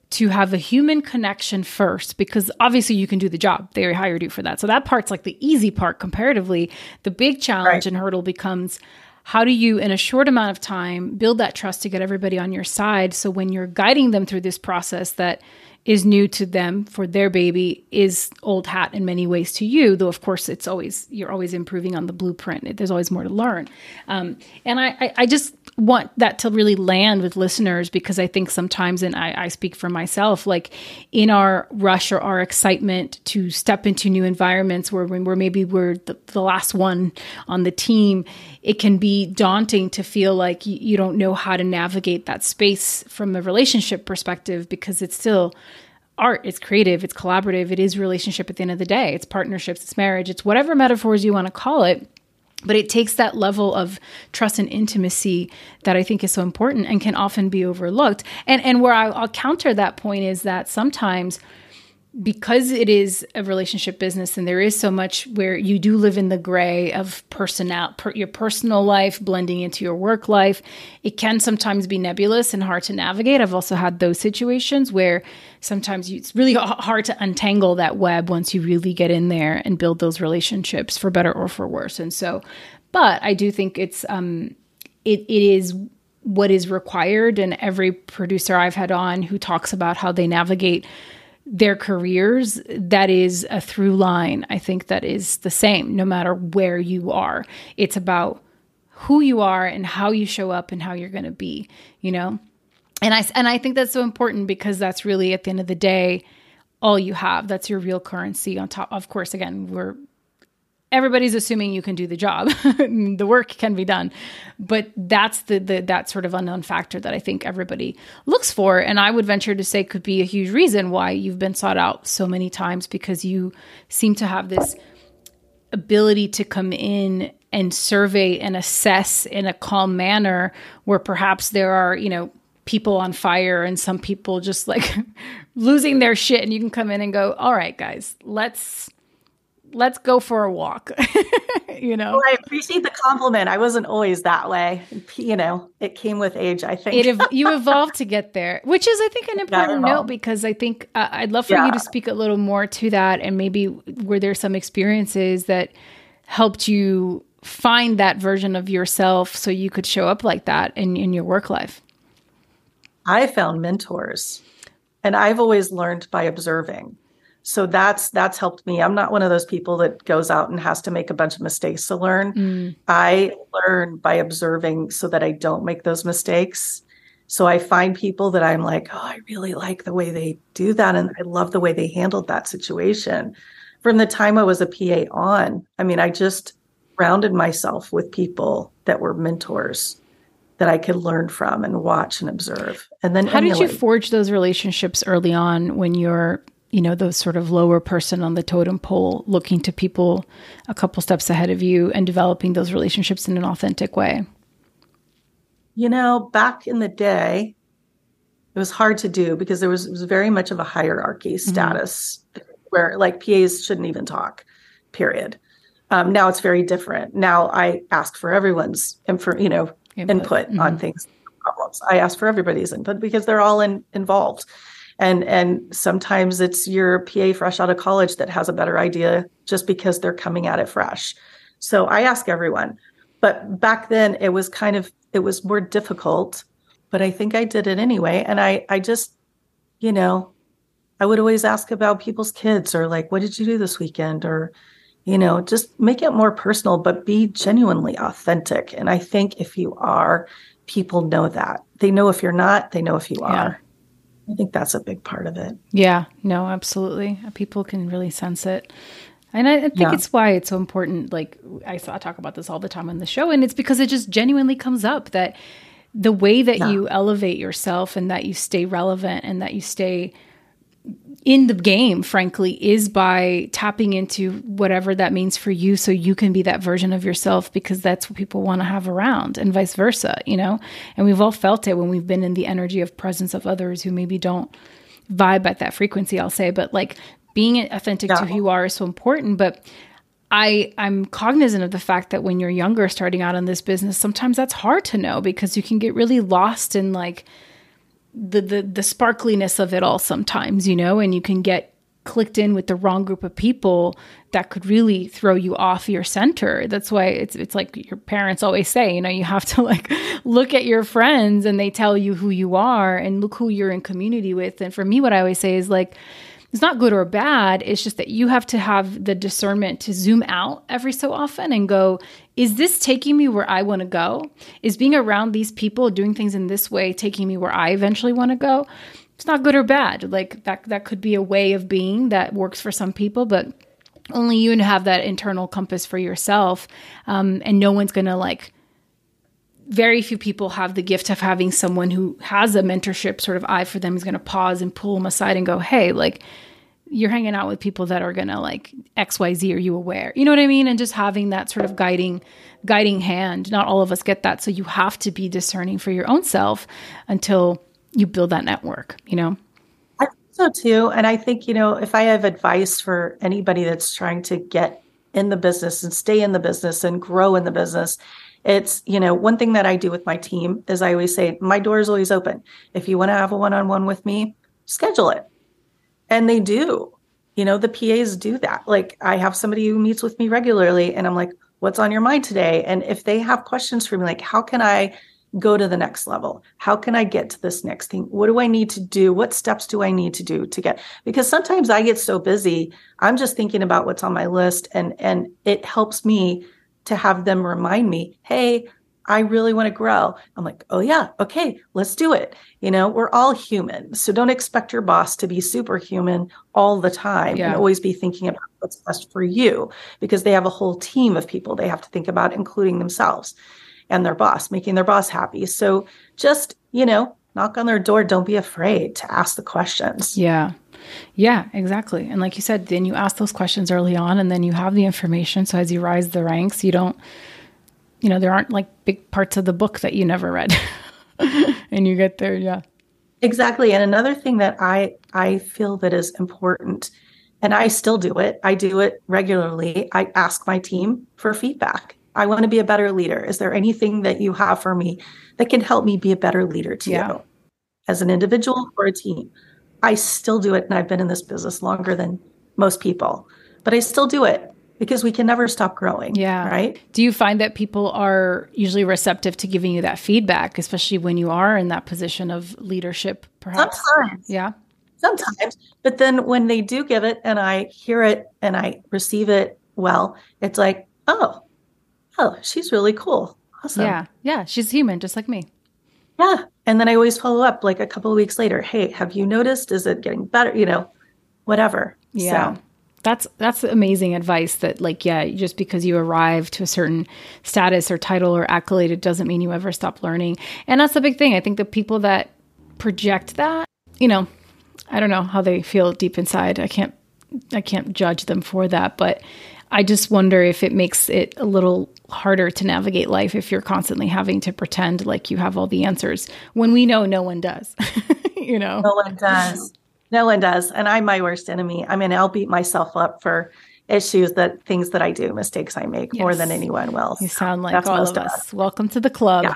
to have a human connection first because obviously you can do the job. They hired you for that. So that part's like the easy part. Comparatively the big challenge right. and hurdle becomes how do you in a short amount of time build that trust to get everybody on your side? So when you're guiding them through this process that is new to them for their baby is old hat in many ways to you though of course it's always you're always improving on the blueprint. There's always more to learn. Um, and I, I, just want that to really land with listeners because i think sometimes and I, I speak for myself like in our rush or our excitement to step into new environments where, where maybe we're the, the last one on the team it can be daunting to feel like you, don't know how to navigate that space from a relationship perspective because it's still art it's creative it's collaborative it is relationship at the end of the day it's partnerships it's marriage it's whatever metaphors you want to call it but it takes that level of trust and intimacy that I think is so important and can often be overlooked. And and where I'll, I'll counter that point is that sometimes because it is a relationship business and there is so much where you do live in the gray of personal per, your personal life blending into your work life it can sometimes be nebulous and hard to navigate. I've also had those situations where sometimes you, it's really hard to untangle that web once you really get in there and build those relationships for better or for worse. And so but i do think it's um it, it is what is required and every producer i've had on who talks about how they navigate their careers, that is a through line. I think that is the same no matter where you are. It's about who you are and how you show up and how you're going to be, you know? And I and I think that's so important because that's really at the end of the day all you have. That's your real currency on top. Of course, again, we're everybody's assuming you can do the job. the work can be done. But that's the, the that sort of unknown factor that I think everybody looks for. And I would venture to say could be a huge reason why you've been sought out so many times because you seem to have this ability to come in and survey and assess in a calm manner where perhaps there are, you know, people on fire and some people just like losing their shit and you can come in and go, "All right, guys, let's let's go for a walk. you know, well, I appreciate the compliment. I wasn't always that way. You know, it came with age. I think it ev- you evolved to get there, which is, I think, an important note because I think uh, I'd love for yeah. you to speak a little more to that, and maybe were there some experiences that helped you find that version of yourself so you could show up like that in, in your work life? I found mentors, and I've always learned by observing so that's that's helped me i'm not one of those people that goes out and has to make a bunch of mistakes to learn mm. i learn by observing so that i don't make those mistakes So I find people that I'm like, oh, I really like the way they do that. And I love the way they handled that situation. From the time I was a PA on, I mean, I just rounded myself with people that were mentors that I could learn from and watch and observe. And then how emulate. did you forge those relationships early on when you're, you know, those sort of lower person on the totem pole, looking to people a couple steps ahead of you and developing those relationships in an authentic way? You know, back in the day, it was hard to do because there was, was very much of a hierarchy mm-hmm. status mm-hmm. where like PAs shouldn't even talk, period. Um, now it's very different. Now I ask for everyone's info, you know, input, input mm-hmm. on things, problems. I ask for everybody's input because they're all in, involved. And and sometimes it's your PA fresh out of college that has a better idea just because they're coming at it fresh. So I ask everyone. But back then it was kind of it was more difficult, but I think I did it anyway. And I I just, you know, I would always ask about people's kids or like, what did you do this weekend? Or you know just make it more personal but be genuinely authentic and i think if you are people know that they know if you're not they know if you are i think that's a big part of it yeah no absolutely people can really sense it and I, I think yeah. it's why it's so important. Like I, I talk about this all the time on the show, and it's because it just genuinely comes up that the way that yeah. you elevate yourself and that you stay relevant and that you stay in the game, frankly, is by tapping into whatever that means for you so you can be that version of yourself because that's what people want to have around and vice versa, you know? And we've all felt it when we've been in the energy of presence of others who maybe don't vibe at that frequency, I'll say, but like being authentic yeah. to who you are is so important. But I I'm cognizant of the fact that when you're younger starting out in this business, sometimes that's hard to know because you can get really lost in like the the the sparkliness of it all sometimes, you know, and you can get clicked in with the wrong group of people that could really throw you off your center. That's why it's it's like your parents always say, you know, you have to like look at your friends and they tell you who you are and look who you're in community with. And for me what I always say is like it's not good or bad. It's just that you have to have the discernment to zoom out every so often and go, is this taking me where I want to go? Is being around these people doing things in this way taking me where I eventually want to go? It's not good or bad. Like that that could be a way of being that works for some people, but only you have that internal compass for yourself. Um, and no one's gonna like very few people have the gift of having someone who has a mentorship sort of eye for them is going to pause and pull them aside and go, hey, like you're hanging out with people that are going to like xyz are you aware? You know what i mean? And just having that sort of guiding guiding hand. Not all of us get that. So you have to be discerning for your own self until you build that network you know? I think so too. And i think you know if i have advice for anybody that's trying to get in the business and stay in the business and grow in the business it's you know one thing that i do with my team is i always say my door is always open. If you want to have a one-on-one with me schedule it and they do. You know, the PAs do that. Like I have somebody who meets with me regularly and I'm like, what's on your mind today? And if they have questions for me, like, how can I go to the next level? How can I get to this next thing? What do I need to do? What steps do I need to do to get? Because sometimes I get so busy, I'm just thinking about what's on my list and and it helps me to have them remind me, "Hey, I really want to grow. I'm like, oh, yeah, okay, let's do it. You know, we're all human. So don't expect your boss to be superhuman all the time yeah. and always be thinking about what's best for you because they have a whole team of people they have to think about, including themselves and their boss, making their boss happy. So just, you know, knock on their door. Don't be afraid to ask the questions. Yeah. Yeah, exactly. And like you said, then you ask those questions early on and then you have the information. So as you rise the ranks, you don't you know, there aren't like big parts of the book that you never read. and you get there, yeah. Exactly. And another thing that I I feel that is important and I still do it. I do it regularly. I ask my team for feedback. I want to be a better leader. Is there anything that you have for me that can help me be a better leader to yeah. you as an individual or a team? I still do it and I've been in this business longer than most people, but I still do it because we can never stop growing. Yeah. Right. Do you find that people are usually receptive to giving you that feedback, especially when you are in that position of leadership, perhaps? Sometimes. Yeah. Sometimes. But then when they do give it and I hear it and I receive it well, it's like, oh, oh, she's really cool. Awesome. Yeah. Yeah. She's human, just like me. Yeah. And then I always follow up like a couple of weeks later. Hey, have you noticed? Is it getting better? You know, whatever. Yeah. So. That's that's amazing advice that like yeah, just because you arrive to a certain status or title or accolade it doesn't mean you ever stop learning. And that's the big thing. I think the people that project that, you know, I don't know how they feel deep inside. I can't I can't judge them for that, but I just wonder if it makes it a little harder to navigate life if you're constantly having to pretend like you have all the answers when we know no one does. you know, no one does. No one does. And I'm my worst enemy. I mean, I'll beat myself up for issues that things that I do, mistakes I make yes. more than anyone will. You sound like That's all of us. Welcome to the club. Yeah.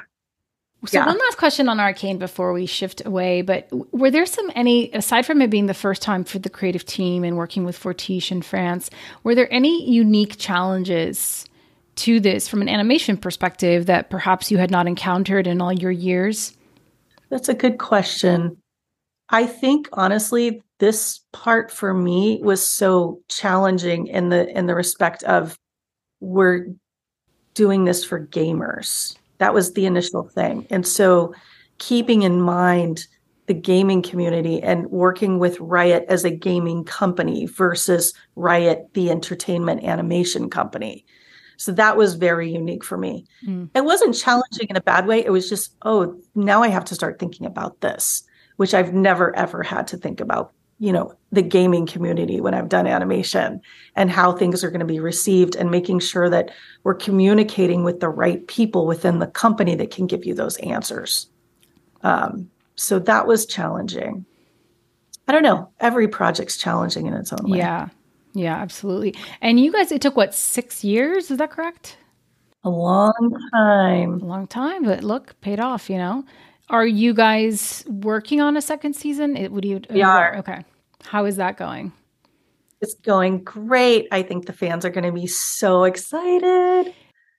So yeah. one last question on Arcane before we shift away, but were there some any aside from it being the first time for the creative team and working with Fortiche in France, were there any unique challenges to this from an animation perspective that perhaps you had not encountered in all your years? That's a good question. I think honestly this part for me was so challenging in the in the respect of we're doing this for gamers that was the initial thing. And so keeping in mind the gaming community and working with Riot as a gaming company versus Riot, the entertainment animation company. So that was very unique for me. Mm. It wasn't challenging in a bad way. It was just, oh, now I have to start thinking about this, which I've never ever had to think about you know the gaming community when i've done animation and how things are going to be received and making sure that we're communicating with the right people within the company that can give you those answers. Um, so that was challenging. I don't know. Every project's challenging in its own way. Yeah. Yeah absolutely. And you guys it took what six years? Is that correct? A long time. A long time but look paid off you know are you guys working on a second season? It, would you? We are. Okay. How is that going? It's going great. I think the fans are going to be so excited.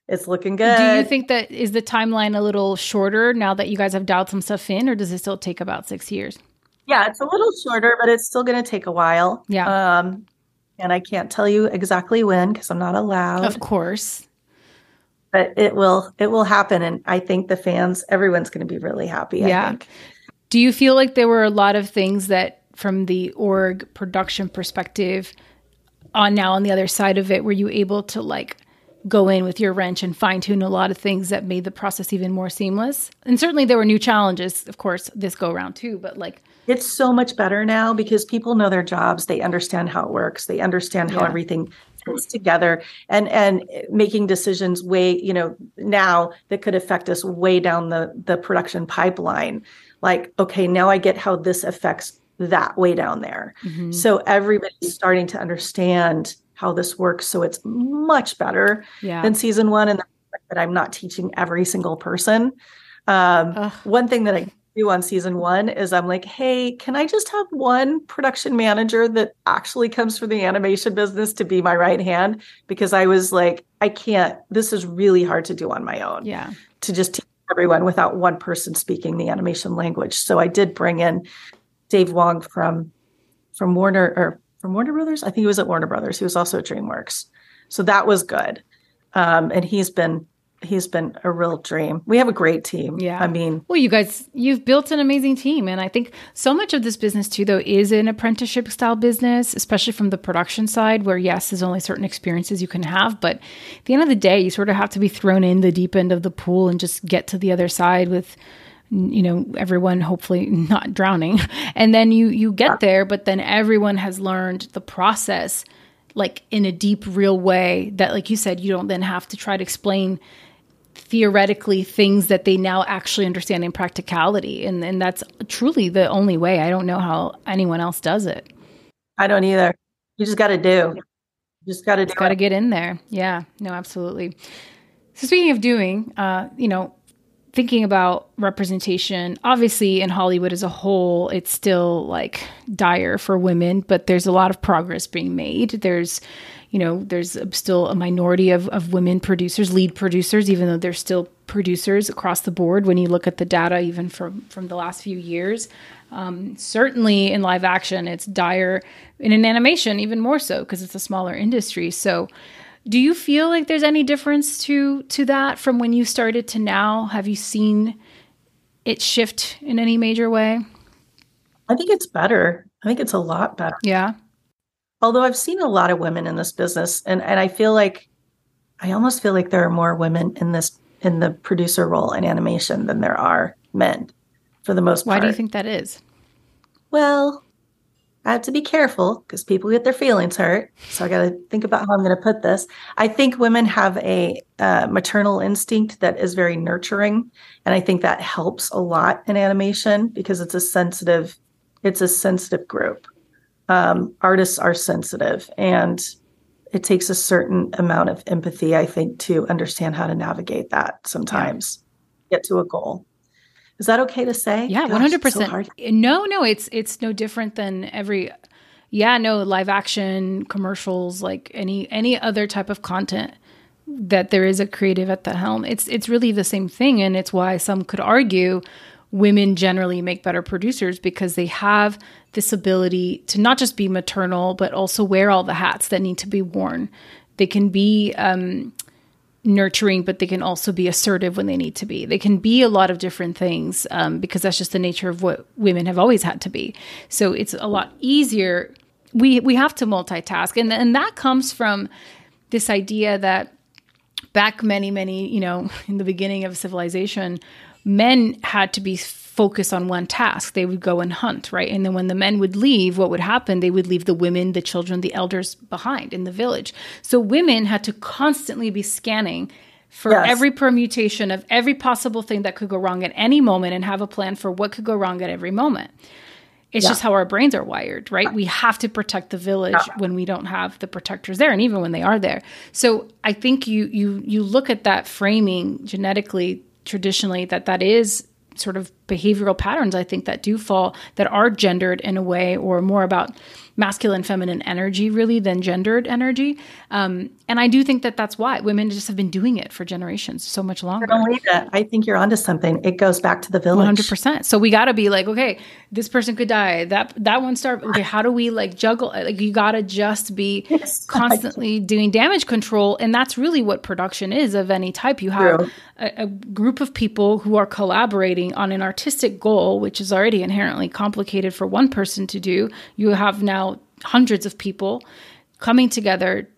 It's looking good. Do you think that is the timeline a little shorter now that you guys have dialed some stuff in, or does it still take about six years? Yeah, it's a little shorter, but it's still going to take a while. Yeah. Um, and I can't tell you exactly when because I'm not allowed. Of course but it will it will happen. And i think the fans everyone's going to be really happy yeah. do you feel like there were a lot of things that from the org production perspective on now on the other side of it were you able to like go in with your wrench and fine tune a lot of things that made the process even more seamless? And certainly there were new challenges of course this go around too but like it's so much better now because people know their jobs. They understand how it works. They understand how yeah. everything fits together and and making decisions way you know now that could affect us way down the the production pipeline like okay now i get how this affects that way down there mm-hmm. so everybody's starting to understand how this works so it's much better yeah. than season one and that i'm not teaching every single person um, one thing that i do on season one is I'm like, hey, can I just have one production manager that actually comes from the animation business to be my right hand? Because I was like, I can't, this is really hard to do on my own. Yeah. To just teach everyone without one person speaking the animation language. So I did bring in Dave Wong from from Warner or from Warner Brothers. I think he was at Warner Brothers. He was also at DreamWorks. So that was good. Um, and he's been he's been a real dream. We have a great team. Yeah. I mean, well, you guys, you've built an amazing team. And I think so much of this business, too, though, is an apprenticeship style business, especially from the production side, where yes, there's only certain experiences you can have. But at the end of the day, you sort of have to be thrown in the deep end of the pool and just get to the other side with you know everyone hopefully not drowning and then you you get there but then everyone has learned the process like in a deep real way that like you said you don't then have to try to explain theoretically things that they now actually understand in practicality. And and that's truly the only way. I don't know how anyone else does it. I don't either. You just got to do you just got to got to get in there. Yeah. No absolutely. So speaking of doing uh you know thinking about representation obviously in hollywood as a whole it's still like dire for women but there's a lot of progress being made. There's you know, there's still a minority of, of women producers, lead producers, even though there's still producers across the board when you look at the data, even from, from the last few years. Um, certainly in live action, it's dire. In an animation, even more so because it's a smaller industry. So, do you feel like there's any difference to to that from when you started to now? Have you seen it shift in any major way? I think it's better. I think it's a lot better. Yeah. Although I've seen a lot of women in this business and and I feel like I almost feel like there are more women in this in the producer role in animation than there are men for the most part. Why do you think that is? Well, I have to be careful because people get their feelings hurt. So I got to think about how I'm going to put this. I think women have a uh, maternal instinct that is very nurturing, and I think that helps a lot in animation because it's a sensitive, it's a sensitive group. Um, artists are sensitive, and it takes a certain amount of empathy, I think, to understand how to navigate that. Sometimes yeah. get to a goal. Is that okay to say? Yeah, one hundred percent. No, no, it's it's no different than every. Yeah, no, live action commercials, like any any other type of content that there is a creative at the helm. It's it's really the same thing, and it's why some could argue women generally make better producers because they have this ability to not just be maternal but also wear all the hats that need to be worn. They can be um, nurturing, but they can also be assertive when they need to be. They can be a lot of different things um, because that's just the nature of what women have always had to be. So it's a lot easier. We we have to multitask, and and that comes from this idea that back many many you know in the beginning of civilization, men had to be focus on one task. They would go and hunt, right? And then when the men would leave, what would happen? They would leave the women, the children, the elders behind in the village. So women had to constantly be scanning for yes. every permutation of every possible thing that could go wrong at any moment and have a plan for what could go wrong at every moment. It's yeah. just how our brains are wired, right? We have to protect the village yeah. when we don't have the protectors there and even when they are there. So I think you you you look at that framing genetically traditionally that that is sort of behavioral patterns i think that do fall that are gendered in a way or more about masculine feminine energy really than gendered energy. Um, and i do think that that's why women just have been doing it for generations so much longer. i think you're onto something. It goes back to the village. 100% so we got to be like okay this person could die. That that one start okay how do we like juggle like you got to just be constantly doing damage control and that's really what production is of any type. You have a, a group of people who are collaborating on an artistic goal which is already inherently complicated for one person to do. You have now hundreds of people coming together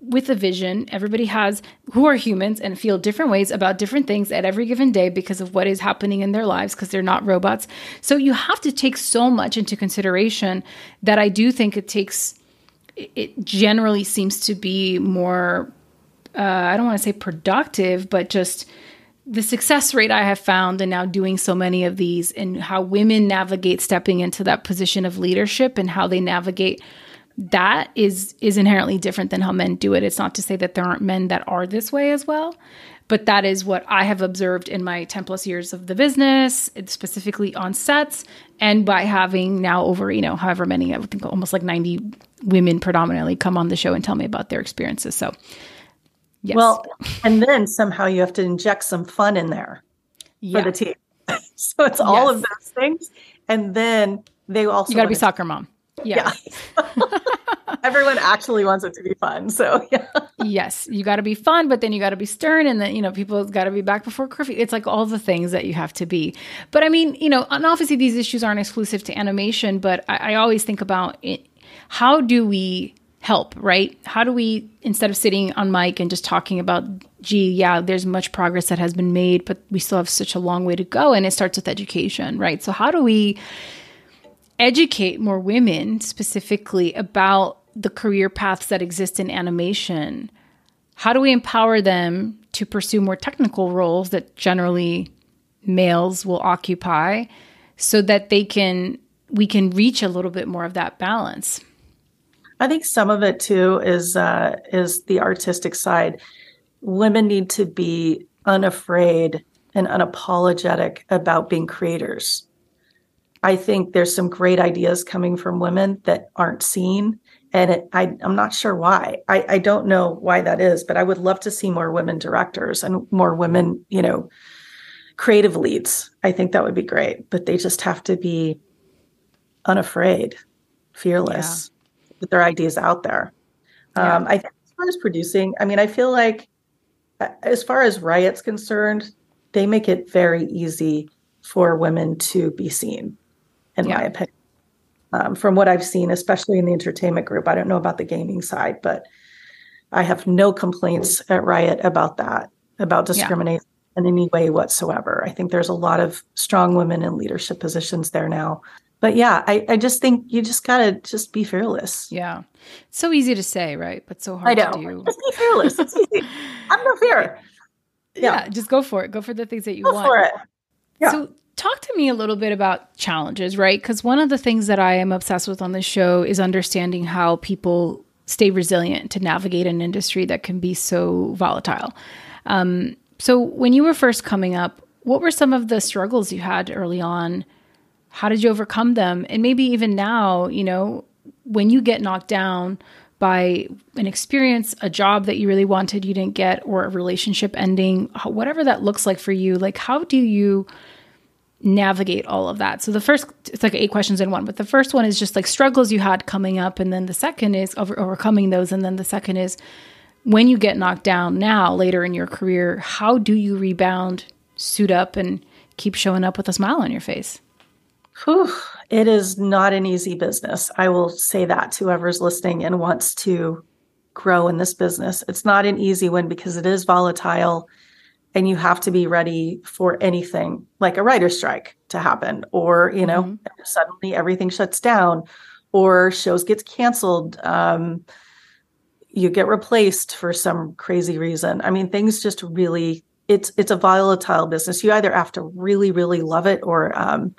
with a vision. Everybody has who are humans and feel different ways about different things at every given day because of what is happening in their lives because they're not robots. So you have to take so much into consideration that I do think it takes it generally seems to be more uh, I don't want to say productive, but just the success rate I have found and now doing so many of these and how women navigate stepping into that position of leadership and how they navigate that is is inherently different than how men do it. It's not to say that there aren't men that are this way as well, but that is what I have observed in my 10 plus years of the business, specifically on sets and by having now over, you know, however many, I would think almost like 90 women predominantly come on the show and tell me about their experiences. So Yes. Well, and then somehow you have to inject some fun in there yeah. for the team. so it's all yes. of those things. And then they also You got to be soccer mom. Yeah. yeah. Everyone actually wants it to be fun. So, yeah. yes, you got to be fun, but then you got to be stern and then, you know, people got to be back before curfew. It's like all the things that you have to be. But I mean, you know, and obviously these issues aren't exclusive to animation, but I, I always think about it, how do we help, right? How do we, instead of sitting on mic and just talking about, gee, yeah, there's much progress that has been made, but we still have such a long way to go. And it starts with education, right? So, how do we educate more women specifically about the career paths that exist in animation? How do we empower them to pursue more technical roles that generally males will occupy so that they can we can reach a little bit more of that balance I think some of it too is uh, is the artistic side. Women need to be unafraid and unapologetic about being creators. I think there's some great ideas coming from women that aren't seen, and it, I, am not sure why. I, I don't know why that is, but I would love to see more women directors and more women, you know, creative leads. I think that would be great, but they just have to be unafraid, fearless their ideas out there. Yeah. Um, I think as far as producing, I mean, I feel like as far as Riot's concerned, they make it very easy for women to be seen, in yeah. my opinion. Um, from what I've seen, especially in the entertainment group, I don't know about the gaming side, but I have no complaints at Riot about that, about discrimination yeah. in any way whatsoever. I think there's a lot of strong women in leadership positions there now. But yeah, I, I just think you just gotta just be fearless. Yeah. It's so easy to say, right? But so hard I know. to do. Just be fearless. It's easy. I'm no fear. Yeah. yeah. just go for it. Go for the things that you go want. For it. Yeah. So talk to me a little bit about challenges, right? Because one of the things that I am obsessed with on this show is understanding how people stay resilient to navigate an industry that can be so volatile. Um, so, when you were first coming up, what were some of the struggles you had early on? How did you overcome them? And maybe even now, you know, when you get knocked down by an experience, a job that you really wanted you didn't get, or a relationship ending, whatever that looks like for you, like how do you navigate all of that. So the first, it's like eight questions in one, but the first one is just like struggles you had coming up. And then the second is over, overcoming those. And then the second is when you get knocked down now, later in your career, how do you rebound, suit up, and keep showing up with a smile on your face? Whew, it is not an easy business. I will say that to whoever's listening and wants to grow in this business. It's not an easy one because it is volatile and you have to be ready for anything like a writer's strike to happen or you know mm-hmm. suddenly everything shuts down or shows gets canceled um, you get replaced for some crazy reason i mean things just really it's it's a volatile business you either have to really really love it or um,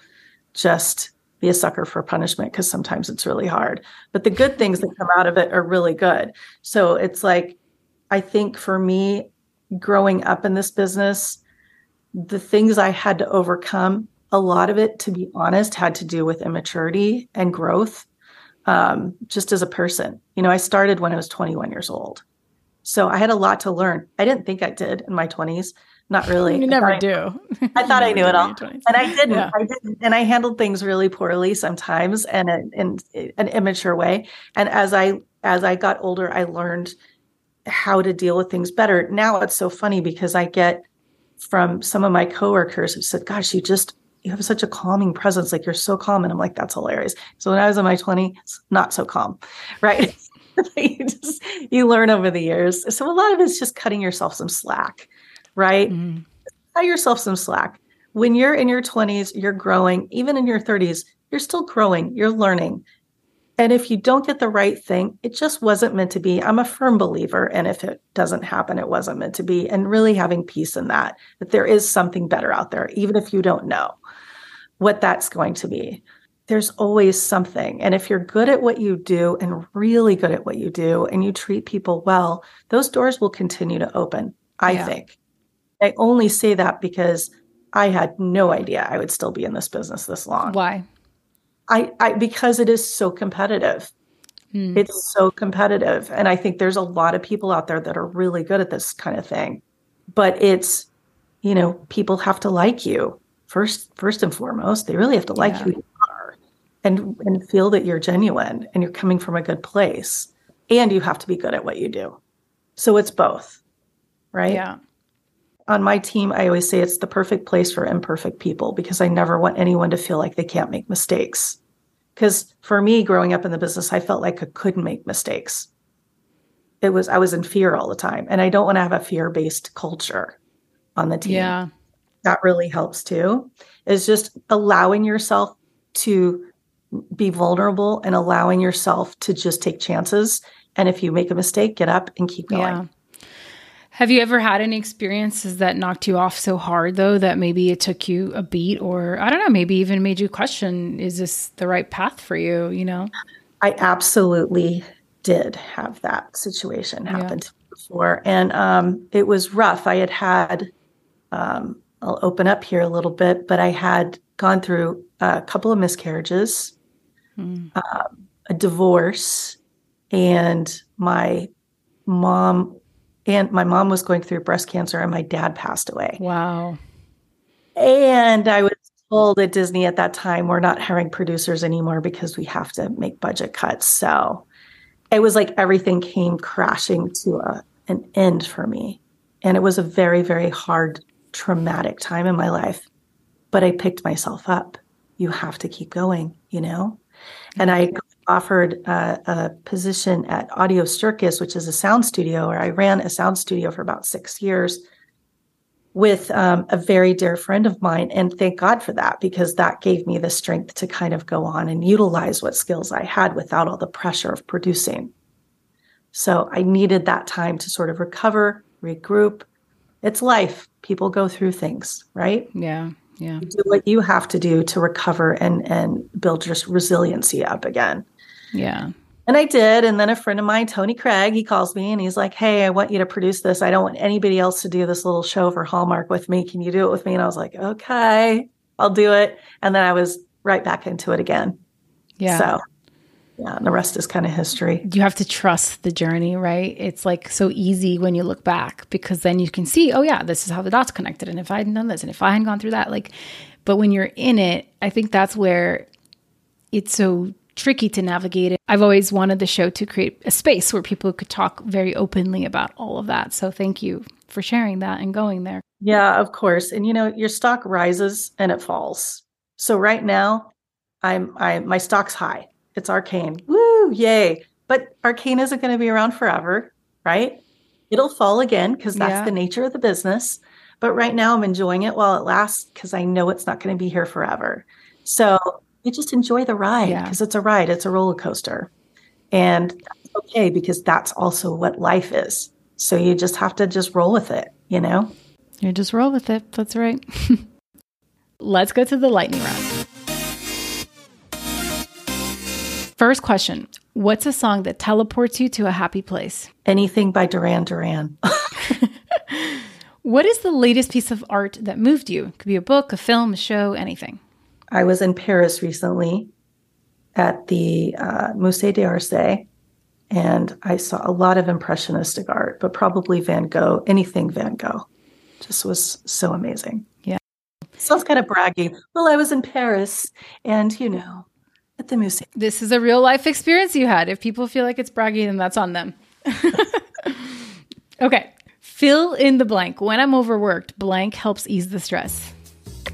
just be a sucker for punishment because sometimes it's really hard but the good things that come out of it are really good so it's like i think for me growing up in this business, the things I had to overcome, a lot of it, to be honest, had to do with immaturity and growth um, just as a person. You know, I started when I was 21 years old. So I had a lot to learn. I didn't think I did in my 20s. Not really. You never I do. I, I thought I knew it all. And I didn't. Yeah. I didn't. And I handled things really poorly sometimes and in, in an immature way. And as I as I got older, I learned how to deal with things better. Now it's so funny because I get from some of my coworkers who said, "Gosh, you just you have such a calming presence. Like you're so calm." And I'm like, "That's hilarious." So when I was in my 20s, not so calm, right? you just you learn over the years. So a lot of it's just cutting yourself some slack, right? Mm-hmm. Cut yourself some slack. When you're in your 20s, you're growing. Even in your 30s, you're still growing. You're learning. And if you don't get the right thing, it just wasn't meant to be. I'm a firm believer. And if it doesn't happen, it wasn't meant to be. And really having peace in that, that there is something better out there, even if you don't know what that's going to be. There's always something. And if you're good at what you do and really good at what you do and you treat people well, those doors will continue to open, I yeah. think. I only say that because I had no idea I would still be in this business this long. Why? I, I because it is so competitive. Mm. It's so competitive. And I think there's a lot of people out there that are really good at this kind of thing. But it's, you know, people have to like you first first and foremost. They really have to like yeah. who you are and and feel that you're genuine and you're coming from a good place. And you have to be good at what you do. So it's both. Right? Yeah. On my team, I always say it's the perfect place for imperfect people because I never want anyone to feel like they can't make mistakes. Because for me, growing up in the business, I felt like I couldn't make mistakes. It was, I was in fear all the time. And I don't want to have a fear based culture on the team. Yeah. That really helps too, is just allowing yourself to be vulnerable and allowing yourself to just take chances. And if you make a mistake, get up and keep going. Yeah. Have you ever had any experiences that knocked you off so hard, though, that maybe it took you a beat, or I don't know, maybe even made you question, is this the right path for you? You know? I absolutely did have that situation happen yeah. before. And um, it was rough. I had had, um, I'll open up here a little bit, but I had gone through a couple of miscarriages, mm. um, a divorce, and my mom and my mom was going through breast cancer and my dad passed away. Wow. And I was told at Disney at that time, we're not hiring producers anymore because we have to make budget cuts. So it was like everything came crashing to a, an end for me. And it was a very, very hard, traumatic time in my life. but I picked myself up. You have to keep going, you know? And I offered a, a position at Audio Circus, which is a sound studio, or I ran a sound studio for about six years with um, a very dear friend of mine. And thank God for that, because that gave me the strength to kind of go on and utilize what skills I had without all the pressure of producing. So I needed that time to sort of recover, regroup. It's life. People go through things, right? Yeah. Yeah. You do what you have to do to recover and and build just resiliency up again. Yeah. And I did. And then a friend of mine, Tony Craig, he calls me and he's like, Hey, I want you to produce this. I don't want anybody else to do this little show for Hallmark with me. Can you do it with me? And I was like, Okay, I'll do it. And then I was right back into it again. Yeah. So yeah, and the rest is kind of history. You have to trust the journey, right? It's like so easy when you look back because then you can see, oh yeah, this is how the dots connected. And if I hadn't done this and if I hadn't gone through that, like, but when you're in it, I think that's where it's so tricky to navigate it. I've always wanted the show to create a space where people could talk very openly about all of that. So thank you for sharing that and going there. Yeah, of course. And you know, your stock rises and it falls. So right now, I'm I my stock's high. It's arcane. Woo, yay. But arcane isn't going to be around forever, right? It'll fall again because that's yeah. the nature of the business. But right now I'm enjoying it while it lasts because I know it's not going to be here forever. So you just enjoy the ride because yeah. it's a ride, it's a roller coaster. And that's okay because that's also what life is. So you just have to just roll with it, you know? You just roll with it. That's right. Let's go to the lightning round. First question What's a song that teleports you to a happy place? Anything by Duran Duran. what is the latest piece of art that moved you? It could be a book, a film, a show, anything. I was in Paris recently at the uh, Musée d'Orsay, and I saw a lot of impressionistic art, but probably Van Gogh, anything Van Gogh. Just was so amazing. Yeah. Sounds kind of braggy. Well, I was in Paris, and you know, at the museum. This is a real life experience you had. If people feel like it's braggy, then that's on them. okay. Fill in the blank. When I'm overworked, blank helps ease the stress.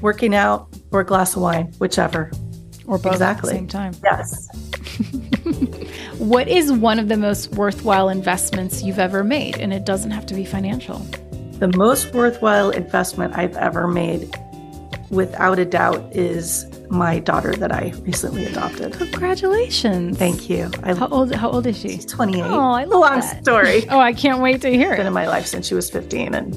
Working out or a glass of wine, whichever. Or both exactly. at the same time. Yes. what is one of the most worthwhile investments you've ever made? And it doesn't have to be financial. The most worthwhile investment I've ever made, without a doubt, is my daughter that I recently adopted. Congratulations! Thank you. I, how old? How old is she? She's twenty eight. Oh, I love Long that. story. oh, I can't wait to hear it. Been in my life since she was fifteen, and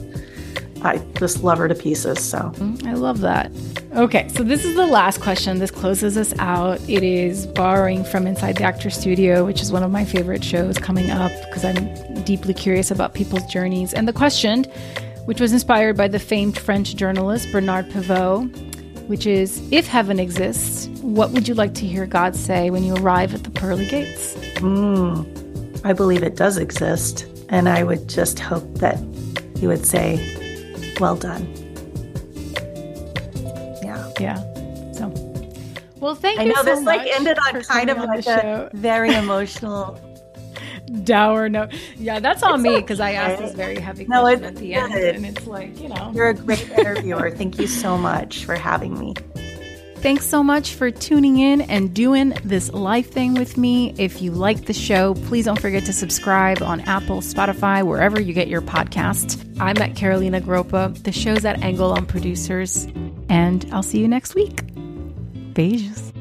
I just love her to pieces. So mm, I love that. Okay, so this is the last question. This closes us out. It is borrowing from Inside the Actor Studio, which is one of my favorite shows coming up because I'm deeply curious about people's journeys. And the question, which was inspired by the famed French journalist Bernard Pivot, which is If heaven exists, what would you like to hear God say when you arrive at the pearly gates? Mm, I believe it does exist. And I would just hope that He would say, Well done. Yeah. Yeah. So, well, thank I you. I know so this like ended on kind of like a very emotional dour no yeah that's on it's me because okay. i asked this very heavy no, question at the good. end and it's like you know you're a great interviewer thank you so much for having me Thanks so much for tuning in and doing this life thing with me. If you like the show, please don't forget to subscribe on Apple, Spotify, wherever you get your podcasts. I'm at Carolina Groppa. The show's at Angle on Producers, and I'll see you next week. Beijos.